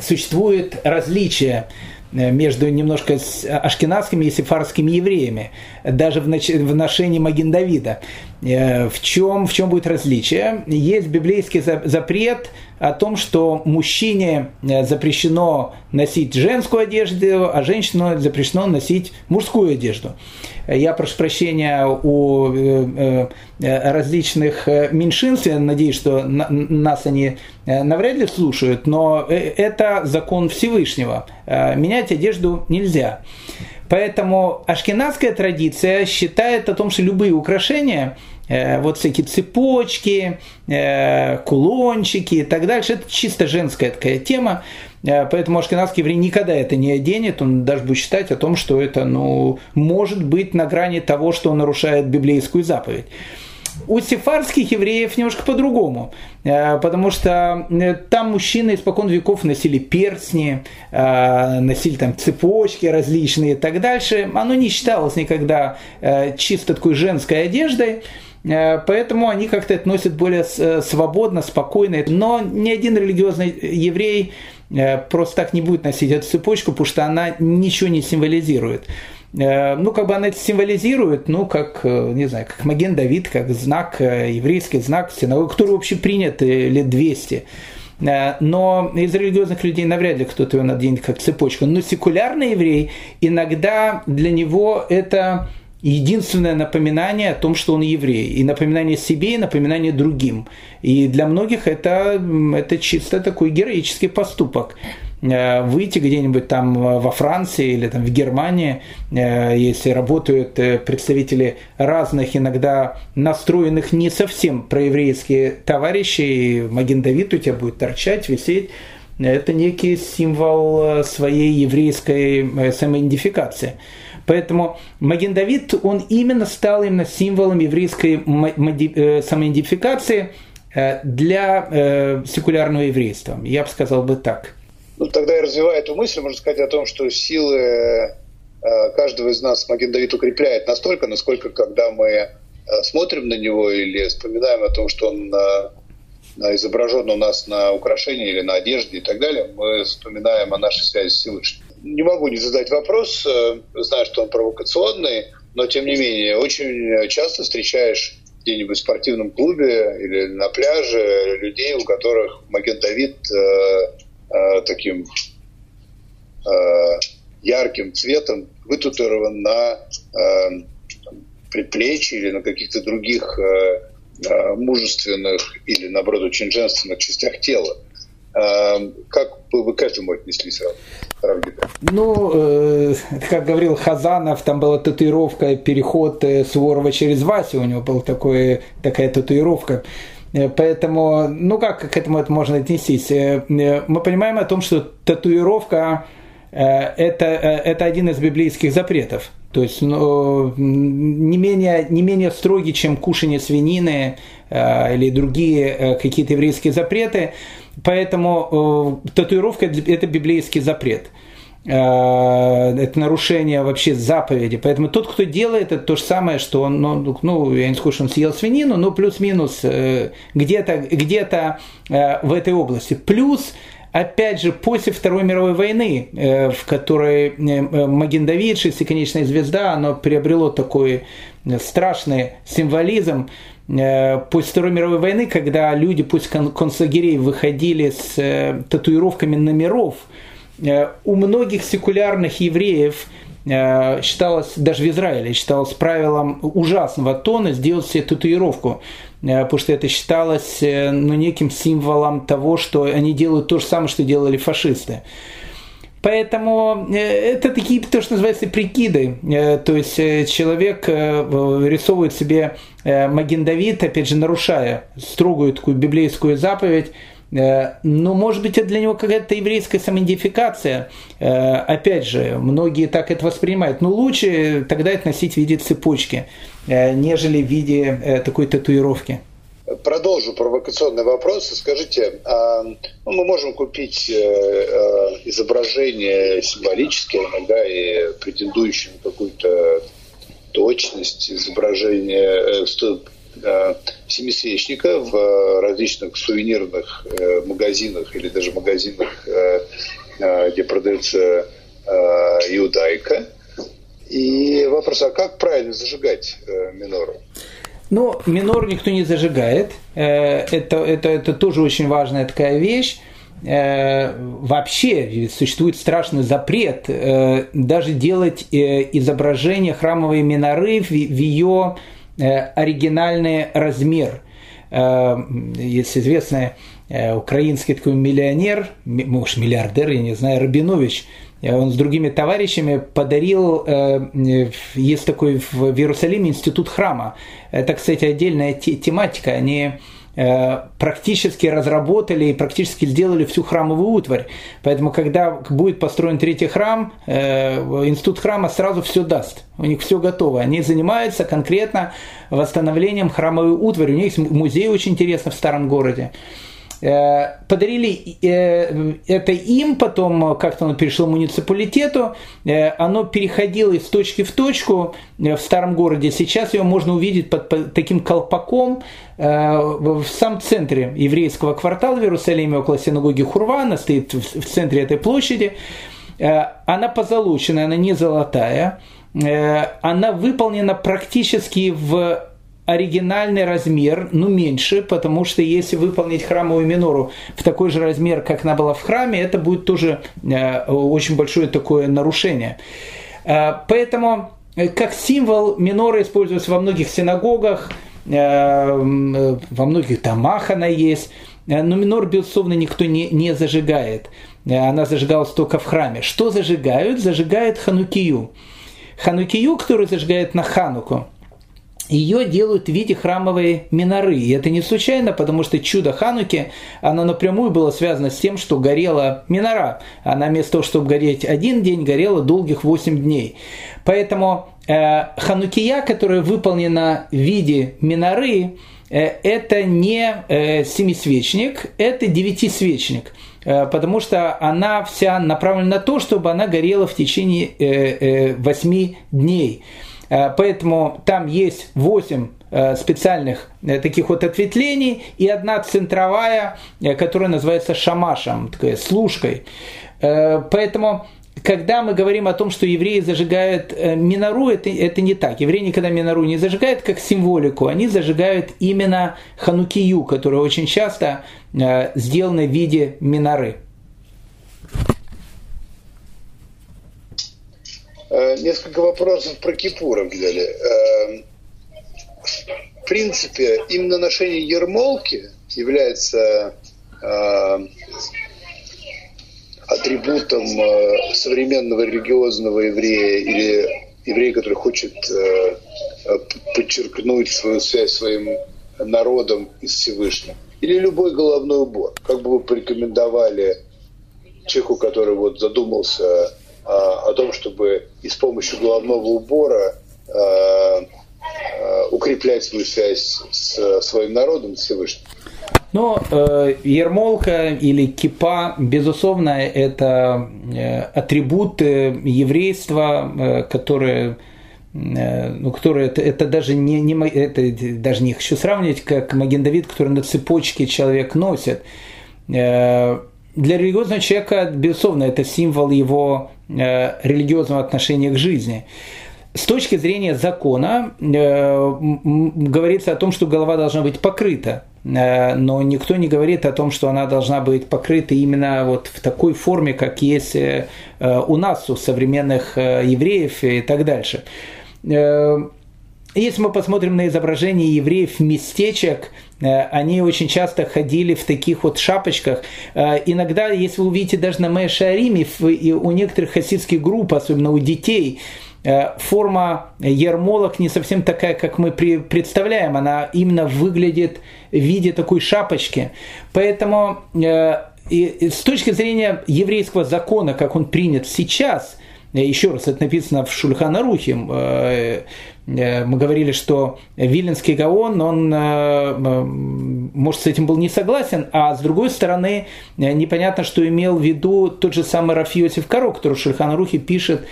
Speaker 2: существует различие между немножко ашкенадскими и сефарскими евреями, даже в, в ношении Маген Давида. В чем, в чем будет различие? Есть библейский запрет о том, что мужчине э, запрещено носить женскую одежду, а женщине запрещено носить мужскую одежду. Я прошу прощения у э, э, различных меньшинств, я надеюсь, что нас они навряд ли слушают, но это закон Всевышнего. Менять одежду нельзя. Поэтому ашкенадская традиция считает о том, что любые украшения – Э, вот всякие цепочки, э, кулончики и так дальше. Это чисто женская такая тема. Э, поэтому ашкенадский еврей никогда это не оденет, он даже будет считать о том, что это ну, может быть на грани того, что он нарушает библейскую заповедь. У сефарских евреев немножко по-другому, потому что там мужчины испокон веков носили перстни, носили там цепочки различные и так дальше. Оно не считалось никогда чисто такой женской одеждой. Э, поэтому они как-то это носят более э, свободно, спокойно. Но ни один религиозный еврей э, просто так не будет носить эту цепочку, потому что она ничего не символизирует. Ну, как бы она это символизирует, ну, как, не знаю, как Маген Давид, как знак, еврейский знак, который вообще принят лет 200. Но из религиозных людей навряд ли кто-то его наденет как цепочку. Но секулярный еврей, иногда для него это единственное напоминание о том, что он еврей. И напоминание себе, и напоминание другим. И для многих это, это чисто такой героический поступок э, выйти где-нибудь там во Франции или там в Германии, э, если работают э, представители разных, иногда настроенных не совсем проеврейские товарищи, и Маген Давид у тебя будет торчать, висеть, это некий символ своей еврейской самоидентификации. Поэтому Маген Давид, он именно стал именно символом еврейской э, самоидентификации э, для э, секулярного еврейства. Я бы сказал бы так.
Speaker 1: Ну, тогда я развиваю эту мысль, можно сказать о том, что силы каждого из нас Маген Давид укрепляет настолько, насколько когда мы смотрим на него или вспоминаем о том, что он изображен у нас на украшении или на одежде и так далее, мы вспоминаем о нашей связи с Всевышним не могу не задать вопрос, э, знаю, что он провокационный, но тем не менее очень часто встречаешь где-нибудь в спортивном клубе или на пляже людей, у которых Маген Давид э, э, таким э, ярким цветом вытатуирован на э, предплечье или на каких-то других э, э, мужественных или, наоборот, очень женственных частях тела. Э, как вы к этому отнеслись,
Speaker 2: Равгита? Ну, э, как говорил Хазанов, там была татуировка «Переход э, Суворова через Васю», у него была такой, такая татуировка. Э, поэтому, ну как к этому это можно отнестись? Мы понимаем о том, что татуировка это, это один из библейских запретов. То есть ну, не, менее, не менее строгий, чем кушание свинины или другие какие-то еврейские запреты. Поэтому э, татуировка – это библейский запрет. Э, это нарушение вообще заповеди. Поэтому тот, кто делает, это то же самое, что он, ну, ну я не скажу, что он съел свинину, но плюс-минус э, где-то где э, в этой области. Плюс опять же, после Второй мировой войны, в которой э, Маген Давид, шестиконечная звезда, оно приобрело такой страшный символизм, после Второй мировой войны, когда люди после концлагерей выходили с э, татуировками номеров, э, у многих секулярных евреев считалось, даже в Израиле, считалось правилом ужасного тона сделать себе татуировку, потому что это считалось ну, неким символом того, что они делают то же самое, что делали фашисты. Поэтому это такие, то, что называется, прикиды. То есть человек рисовывает себе Маген опять же, нарушая строгую такую библейскую заповедь, Э, но, может быть, это для него какая-то еврейская самоидентификация. Э, опять же, многие так это воспринимают. Но лучше тогда это носить в виде цепочки, э, нежели в виде такой татуировки.
Speaker 1: Продолжу провокационный вопрос. Скажите, а, ну, мы можем купить изображение символическое, иногда и претендующее на какую-то точность изображения, Э, семисвечника в э, различных сувенирных э, магазинах или даже магазинах, где продается иудайка. И вопрос, а как правильно зажигать минору?
Speaker 2: Ну, минор никто не зажигает. Это, это, это тоже очень важная такая вещь. Вообще существует страшный запрет даже делать изображение храмовой миноры в ее Э, оригинальный размер. Э, есть известный э, украинский такой миллионер, может миллиардер, я не знаю, Рабинович, он с другими товарищами подарил, есть такой в Иерусалиме институт храма. Это, кстати, отдельная тематика. Они Э, практически разработали и практически сделали всю храмовую утварь. Поэтому, когда будет построен третий храм, э, институт храма сразу все даст. У них все готово. Они занимаются конкретно восстановлением храмовой утвари. У них есть музей очень интересный в старом городе. Э, подарили э, это им, потом как-то он перешел муниципалитету, э, оно переходило из точки в точку в старом городе. Сейчас ее можно увидеть под, таким колпаком в самом центре еврейского квартала в Иерусалиме, около синагоги Хурвана, стоит в центре этой площади. Она позолоченная, она не золотая, она выполнена практически в оригинальный размер, ну меньше, потому что если выполнить храмовую минору в такой же размер, как она была в храме, это будет тоже э, очень большое такое нарушение. Э, поэтому э, как символ минора используется во многих синагогах, во многих домах она есть, но минор, безусловно, никто не, не зажигает. Она зажигалась только в храме. Что зажигают? Зажигают ханукию. Ханукию, которую зажигают на хануку – ее делают в виде храмовой миноры. И это не случайно, потому что чудо Хануки, оно напрямую было связано с тем, что горела минора. Она вместо того, чтобы гореть один день, горела долгих 8 дней. Поэтому э, Ханукия, которая выполнена в виде миноры, э, это не э, семисвечник, это девятисвечник э, потому что она вся направлена на то, чтобы она горела в течение э, э, 8 дней. Э, поэтому там есть 8 э, специальных э, таких вот ответвлений и одна центровая, которая называется шамашем, такой служкой. Поэтому когда мы говорим о том, что евреи зажигают минору, это, это не так. Евреи никогда минору не зажигают как символику, они зажигают именно ханукию, которая очень часто сделана в виде миноры.
Speaker 1: Несколько вопросов про Кипуров взяли. Э, в принципе, именно ношение ермолки является э, атрибутом современного религиозного еврея или еврея, который хочет подчеркнуть свою связь своим народом и Всевышним. Или любой головной убор. Как бы вы порекомендовали человеку, который вот задумался о том, чтобы и с помощью головного убора укреплять свою связь с своим народом, с Всевышним.
Speaker 2: Но э, ермолка или кипа, безусловно, это э, атрибут еврейства, э, которые э, ну, которые это, это даже не, не это даже не хочу сравнивать, как Маген Давид, который на цепочке человек носит. Э, для религиозного человека, безусловно, это символ его э, религиозного отношения к жизни. С точки зрения закона э, говорится о том, что голова должна быть покрыта, э, но никто не говорит о том, что она должна быть покрыта именно вот в такой форме, как есть э, у нас, у современных э, евреев и так дальше. Э, если мы посмотрим на изображение евреев местечек, э, они очень часто ходили в таких вот шапочках. Э, иногда, если вы увидите даже на Мэшариме, у некоторых хасидских групп, особенно у детей, э, форма ермолок не совсем такая, как мы представляем. Она именно выглядит в виде такой шапочки. Поэтому и с точки зрения еврейского закона, как он принят сейчас, еще раз, это написано в Шульханарухе, Э, мы говорили, что Виленский Гаон, он, э, может, с этим был не согласен, а с другой стороны, э, непонятно, что имел в виду тот же самый Рафиосиф Каро, который в Шульханарухе пишет,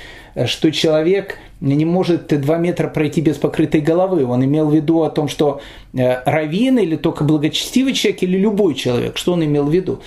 Speaker 2: что человек не может два метра пройти без покрытой головы. Он имел в виду о том, что раввин или только благочестивый человек или любой человек, что он имел в виду.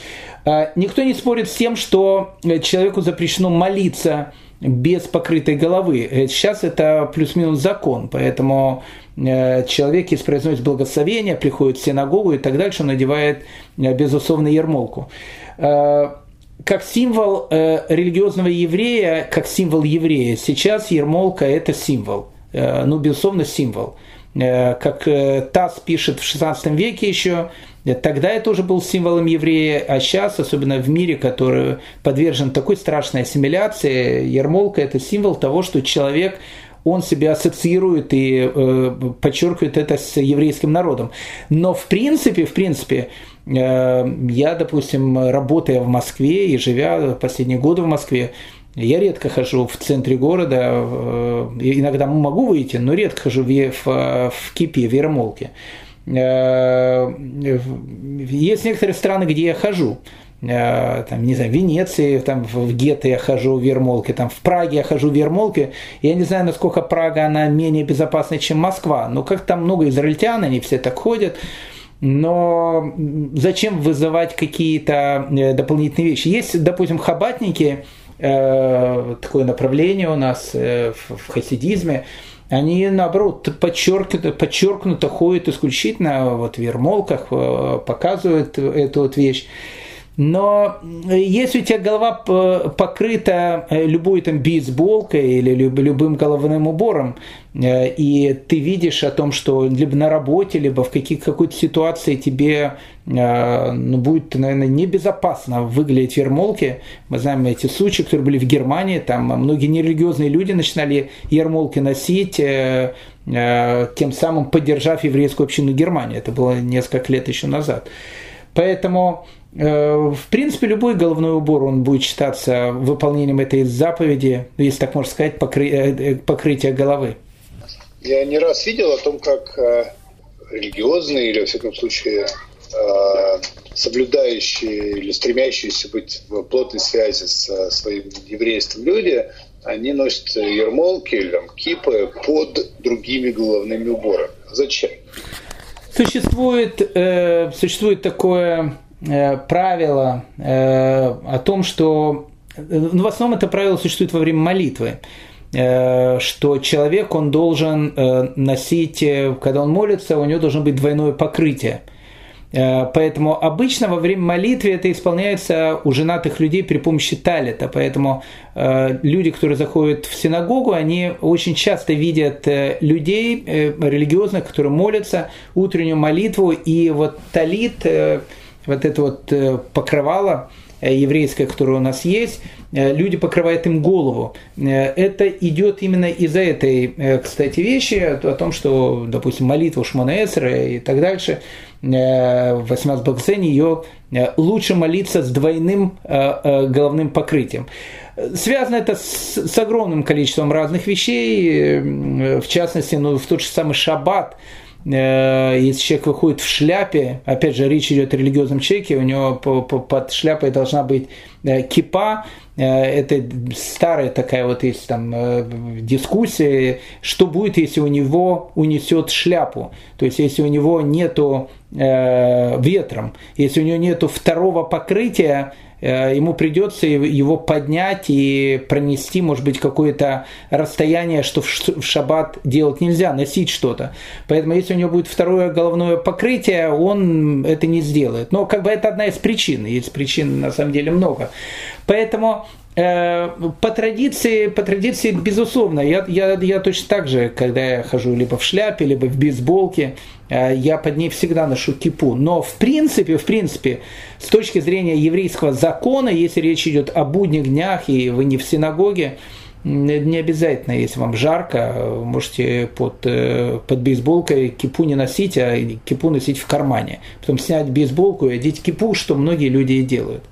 Speaker 2: Никто не спорит с тем, что человеку запрещено молиться без покрытой головы. Э, сейчас это плюс-минус закон, поэтому э, человек, если произносит благословение, приходит в синагогу и так дальше, он надевает, э, безусловно, ермолку. Как символ религиозного еврея, как символ еврея, сейчас ермолка – это символ. Ну, безусловно, символ. Как Тасс пишет в XVI веке еще, Тогда это уже был символом еврея, а сейчас, особенно в мире, который подвержен такой страшной ассимиляции, ермолка – это символ того, что человек он себя ассоциирует и э, подчеркивает это с еврейским народом. Но в принципе, в принципе, э, я, допустим, работая в Москве и живя последние годы в Москве, я редко хожу в центре города, э, иногда могу выйти, но редко хожу в, в, в Кипе, в Ермолке. Э, есть некоторые страны, где я хожу. Э, там, не знаю, в Венеции, там, в Гетто я хожу в Ермолке, там, в Праге я хожу в Ермолке. Я не знаю, насколько Прага, она менее безопасна, чем Москва. Но как там много израильтян, они все так ходят. Но зачем вызывать какие-то э, дополнительные вещи? Есть, допустим, хабатники, такое направление у нас в хасидизме, они, наоборот, подчеркнуто, подчеркнуто ходят исключительно вот в ермолках, э, показывают эту вот вещь. Но если у тебя голова покрыта э, любой там бейсболкой или любым головным убором, э, и ты видишь о том, что либо на работе, либо в каких, какой-то ситуации тебе э, ну, будет, наверное, небезопасно выглядеть в ермолке. Мы знаем эти случаи, которые были в Германии, там многие нерелигиозные люди начинали ермолки носить, тем самым поддержав еврейскую общину Германии. Это было несколько лет еще назад. Поэтому Э, в принципе, любой головной убор, он будет считаться выполнением этой заповеди, если так можно сказать, покры... Э, э, покрытия головы.
Speaker 1: Я не раз видел о том, как религиозные или, во всяком случае, соблюдающие или стремящиеся быть в плотной связи с своим еврейством люди, они носят ермолки или там, кипы под другими головными уборами. Зачем?
Speaker 2: Существует, э, существует такое Э, правило э, о том, что ну, в основном это правило существует во время молитвы, э, что человек, он должен носить, когда он молится, у него должно быть двойное покрытие. Поэтому обычно во время молитвы это исполняется у женатых людей при помощи талита. Поэтому люди, которые заходят в синагогу, они очень часто видят людей религиозных, которые молятся утреннюю молитву. И вот талит вот это вот э, покрывало э, еврейское, которое у нас есть, э, люди покрывают им голову. Это идет именно из-за этой, кстати, вещи, о том, что, допустим, молитву Шманаэсера и так дальше, в 18 Баксене ее лучше молиться с двойным головным покрытием. Связано это с, с огромным количеством разных вещей, в частности, ну, в тот же самый шаббат, если человек выходит в шляпе, опять же, речь идет о религиозном человеке, у него под шляпой должна быть э, кипа, э, это старая такая вот есть там дискуссия, что будет, если у него унесет шляпу, то есть если у него нету ветром, если у него нету второго покрытия, Э, ему придется его поднять и пронести, может быть, какое-то расстояние, что в шаббат делать нельзя, носить что-то. Поэтому если у него будет второе головное покрытие, он это не сделает. Но как бы это одна из причин, есть причин на самом деле много. Поэтому Э, по традиции, по традиции, безусловно, я, я, я точно так же, когда я хожу либо в шляпе, либо в бейсболке, э, я под ней всегда ношу кипу. Но в принципе, в принципе, с точки зрения еврейского закона, если речь идет о будних днях и вы не в синагоге, не обязательно, если вам жарко, можете под, э, под бейсболкой кипу не носить, а кипу носить в кармане. Потом снять бейсболку и одеть кипу, что многие люди и делают.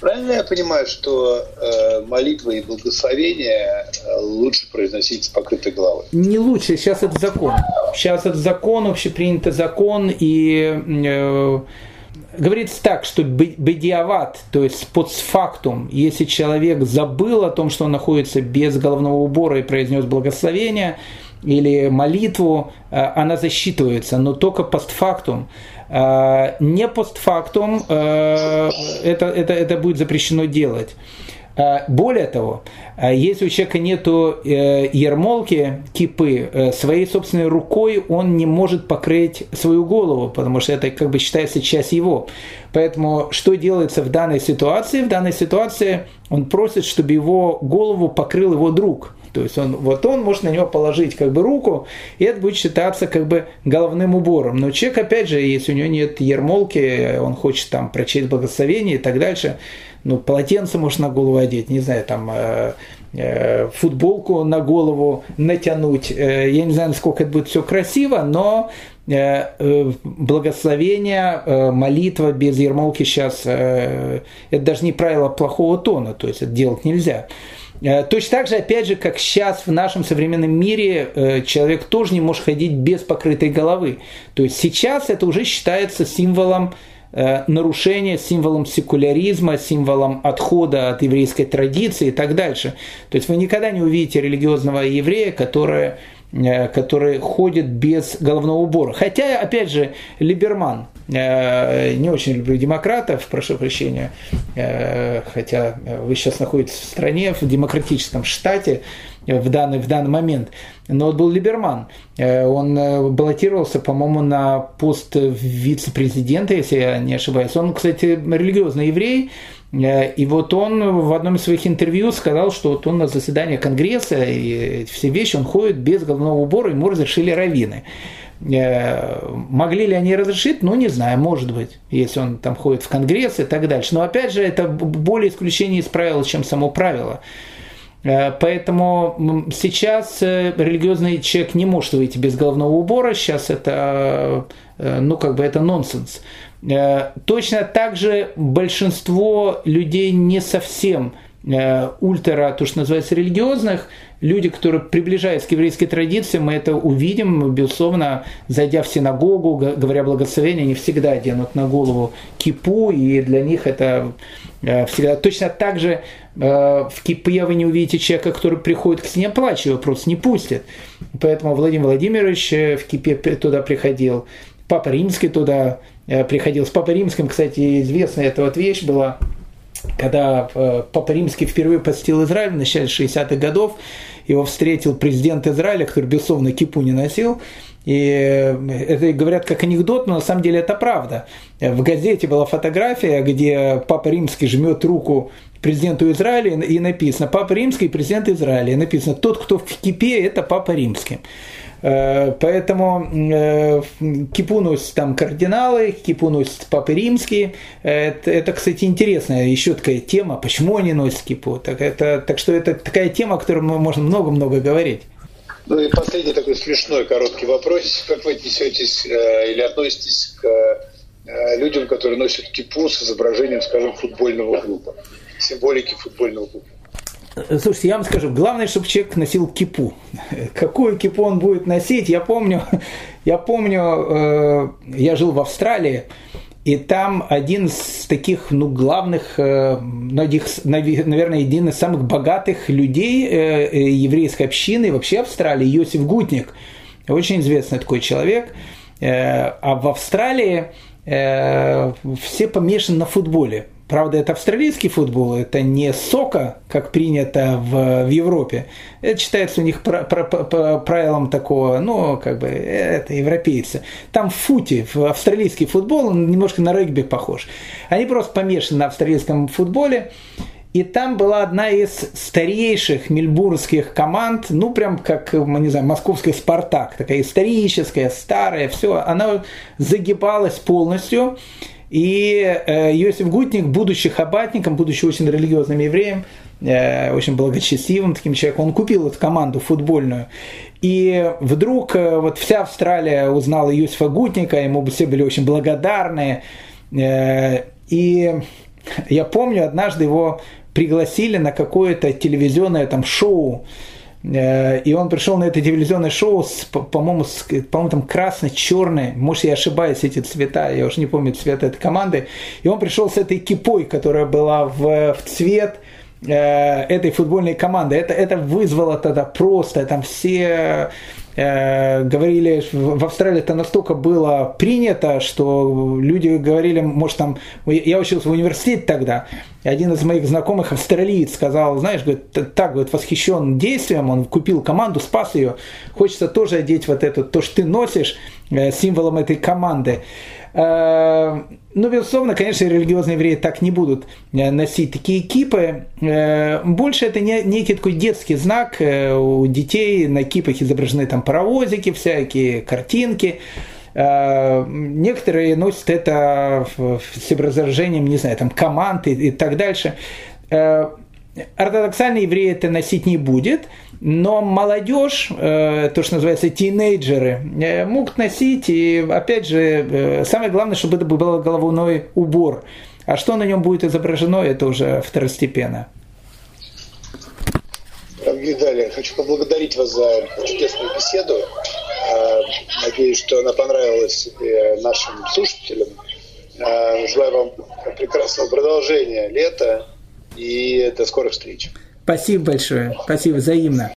Speaker 1: Правильно я понимаю, что э, молитвы и благословения э, лучше произносить с покрытой головой?
Speaker 2: Не лучше, сейчас это закон. Сейчас это закон, общепринятый закон, и э, говорится так, что бедиават, то есть подсфактум, если человек забыл о том, что он находится без головного убора и произнес благословение или молитву, э, она засчитывается, но только постфактум. Э, не постфактум э, это, это, это будет запрещено делать. Э, более того, если у человека нет ермолки, кипы, своей собственной рукой он не может покрыть свою голову, потому что это как бы считается часть его. Поэтому что делается в данной ситуации? В данной ситуации он просит, чтобы его голову покрыл его друг. То есть он, вот он может на него положить как бы руку, и это будет считаться как бы головным убором. Но человек, опять же, если у него нет ермолки, он хочет там прочесть благословение и так дальше, ну, полотенце может на голову одеть, не знаю, там э, э, футболку на голову натянуть. Э, я не знаю, насколько это будет все красиво, но благословение, молитва без ермолки сейчас, это даже не правило плохого тона, то есть это делать нельзя. Э, точно так же, опять же, как сейчас в нашем современном мире э, человек тоже не может ходить без покрытой головы. То есть сейчас это уже считается символом э, нарушения, символом секуляризма, символом отхода от еврейской традиции и так дальше. То есть вы никогда не увидите религиозного еврея, который который ходит без головного убора. Хотя, опять же, Либерман, э, не очень люблю демократов, прошу прощения, э, хотя вы сейчас находитесь в стране, в демократическом штате, в данный, в данный момент. Но вот был Либерман. Он баллотировался, по-моему, на пост вице-президента, если я не ошибаюсь. Он, кстати, религиозный еврей, Э, и вот он в одном из своих интервью сказал, что вот он на заседание Конгресса и все вещи, он ходит без головного убора, ему разрешили раввины. Э, могли ли они разрешить? Ну, не знаю, может быть, если он там ходит в Конгресс и так дальше. Но опять же, это более исключение из правила, чем само правило. Э, поэтому сейчас религиозный человек не может выйти без головного убора. Сейчас это, ну, как бы это нонсенс. Э, точно так же большинство людей не совсем э, ультра, то, что называется, религиозных, люди, которые приближаются к еврейской традиции, мы это увидим, безусловно, зайдя в синагогу, говоря благословение, они всегда оденут на голову кипу, и для них это э, всегда... Точно так же в кипе вы не увидите человека, который приходит к стене плача, его просто не пустят. Поэтому Владимир Владимирович в кипе туда приходил, Папа Римский туда Э, приходил с Папой Римским, кстати, известная эта вот вещь была, когда э, Папа Римский впервые посетил Израиль в начале 60-х годов, его встретил президент Израиля, который, безусловно, кипу не носил, и э, это говорят как анекдот, но на самом деле это правда. В газете была фотография, где Папа Римский жмет руку президенту Израиля и написано «Папа Римский, президент Израиля». И написано «Тот, кто в кипе, это Папа Римский». Э, поэтому э, кипу носят там кардиналы, кипу носят папы римские. Это, это, кстати, интересная еще такая тема, почему они носят кипу. Так, это, так что это такая тема, о которой можем много-много говорить.
Speaker 1: Ну и последний такой смешной короткий вопрос. Как вы отнесетесь э, или относитесь к э, людям, которые носят кипу с изображением, скажем, футбольного клуба, символики футбольного клуба?
Speaker 2: Слушайте, я вам скажу, главное, чтобы человек носил кипу. Какую кипу он будет носить, я помню, я помню, э, я жил в Австралии, и там один из таких, ну, главных, э, наверное, один из самых богатых людей э, еврейской общины, вообще Австралии, Йосиф Гутник. Очень известный такой человек. А в Австралии все помешаны на футболе. Правда, это австралийский футбол, это не сока, как принято в, в Европе. Это считается у них про, про, по правилам такого, ну, как бы, это европейцы. Там в футе, в австралийский футбол, он немножко на регби похож. Они просто помешаны на австралийском футболе. и там была одна из старейших мельбурнских команд, ну, прям как, не знаю, московский «Спартак», такая историческая, старая, все, она загибалась полностью, и э, Иосиф Гутник, будучи хабатником, будучи очень религиозным евреем, э, очень благочестивым таким человеком, он купил эту команду футбольную. И вдруг э, вот вся Австралия узнала Иосифа Гутника, ему все были очень благодарны. И я помню, однажды его пригласили на какое-то телевизионное там шоу, и он пришел на это телевизионное шоу, с, по-моему, с, по-моему, там красно-черный, может, я ошибаюсь, эти цвета, я уже не помню цвет этой команды, и он пришел с этой кипой, которая была в, в цвет э, этой футбольной команды. Это, это вызвало тогда просто, там все Э, говорили, в Австралии это настолько было принято, что люди говорили, может там, я учился в университете тогда, и один из моих знакомых австралиец сказал, знаешь, говорит, так, говорит, восхищен действием, он купил команду, спас ее, хочется тоже одеть вот это, то, что ты носишь, э, символом этой команды. Э, ну, безусловно, конечно, религиозные евреи так не будут э, носить такие кипы. Э, больше это не, некий такой детский знак. У детей на кипах изображены там паровозики всякие, картинки. Некоторые носят это с изображением, не знаю, там команд и, так дальше. Ортодоксальный еврей это носить не будет – но молодежь, э, то, что называется тинейджеры, э, могут носить, и опять же, э, самое главное, чтобы это был головной убор. А что на нем будет изображено, это уже второстепенно.
Speaker 1: Виталий, хочу поблагодарить вас за чудесную беседу. Надеюсь, что она понравилась нашим слушателям. Желаю вам прекрасного продолжения лета и до скорых встреч.
Speaker 2: Спасибо большое. Спасибо взаимно.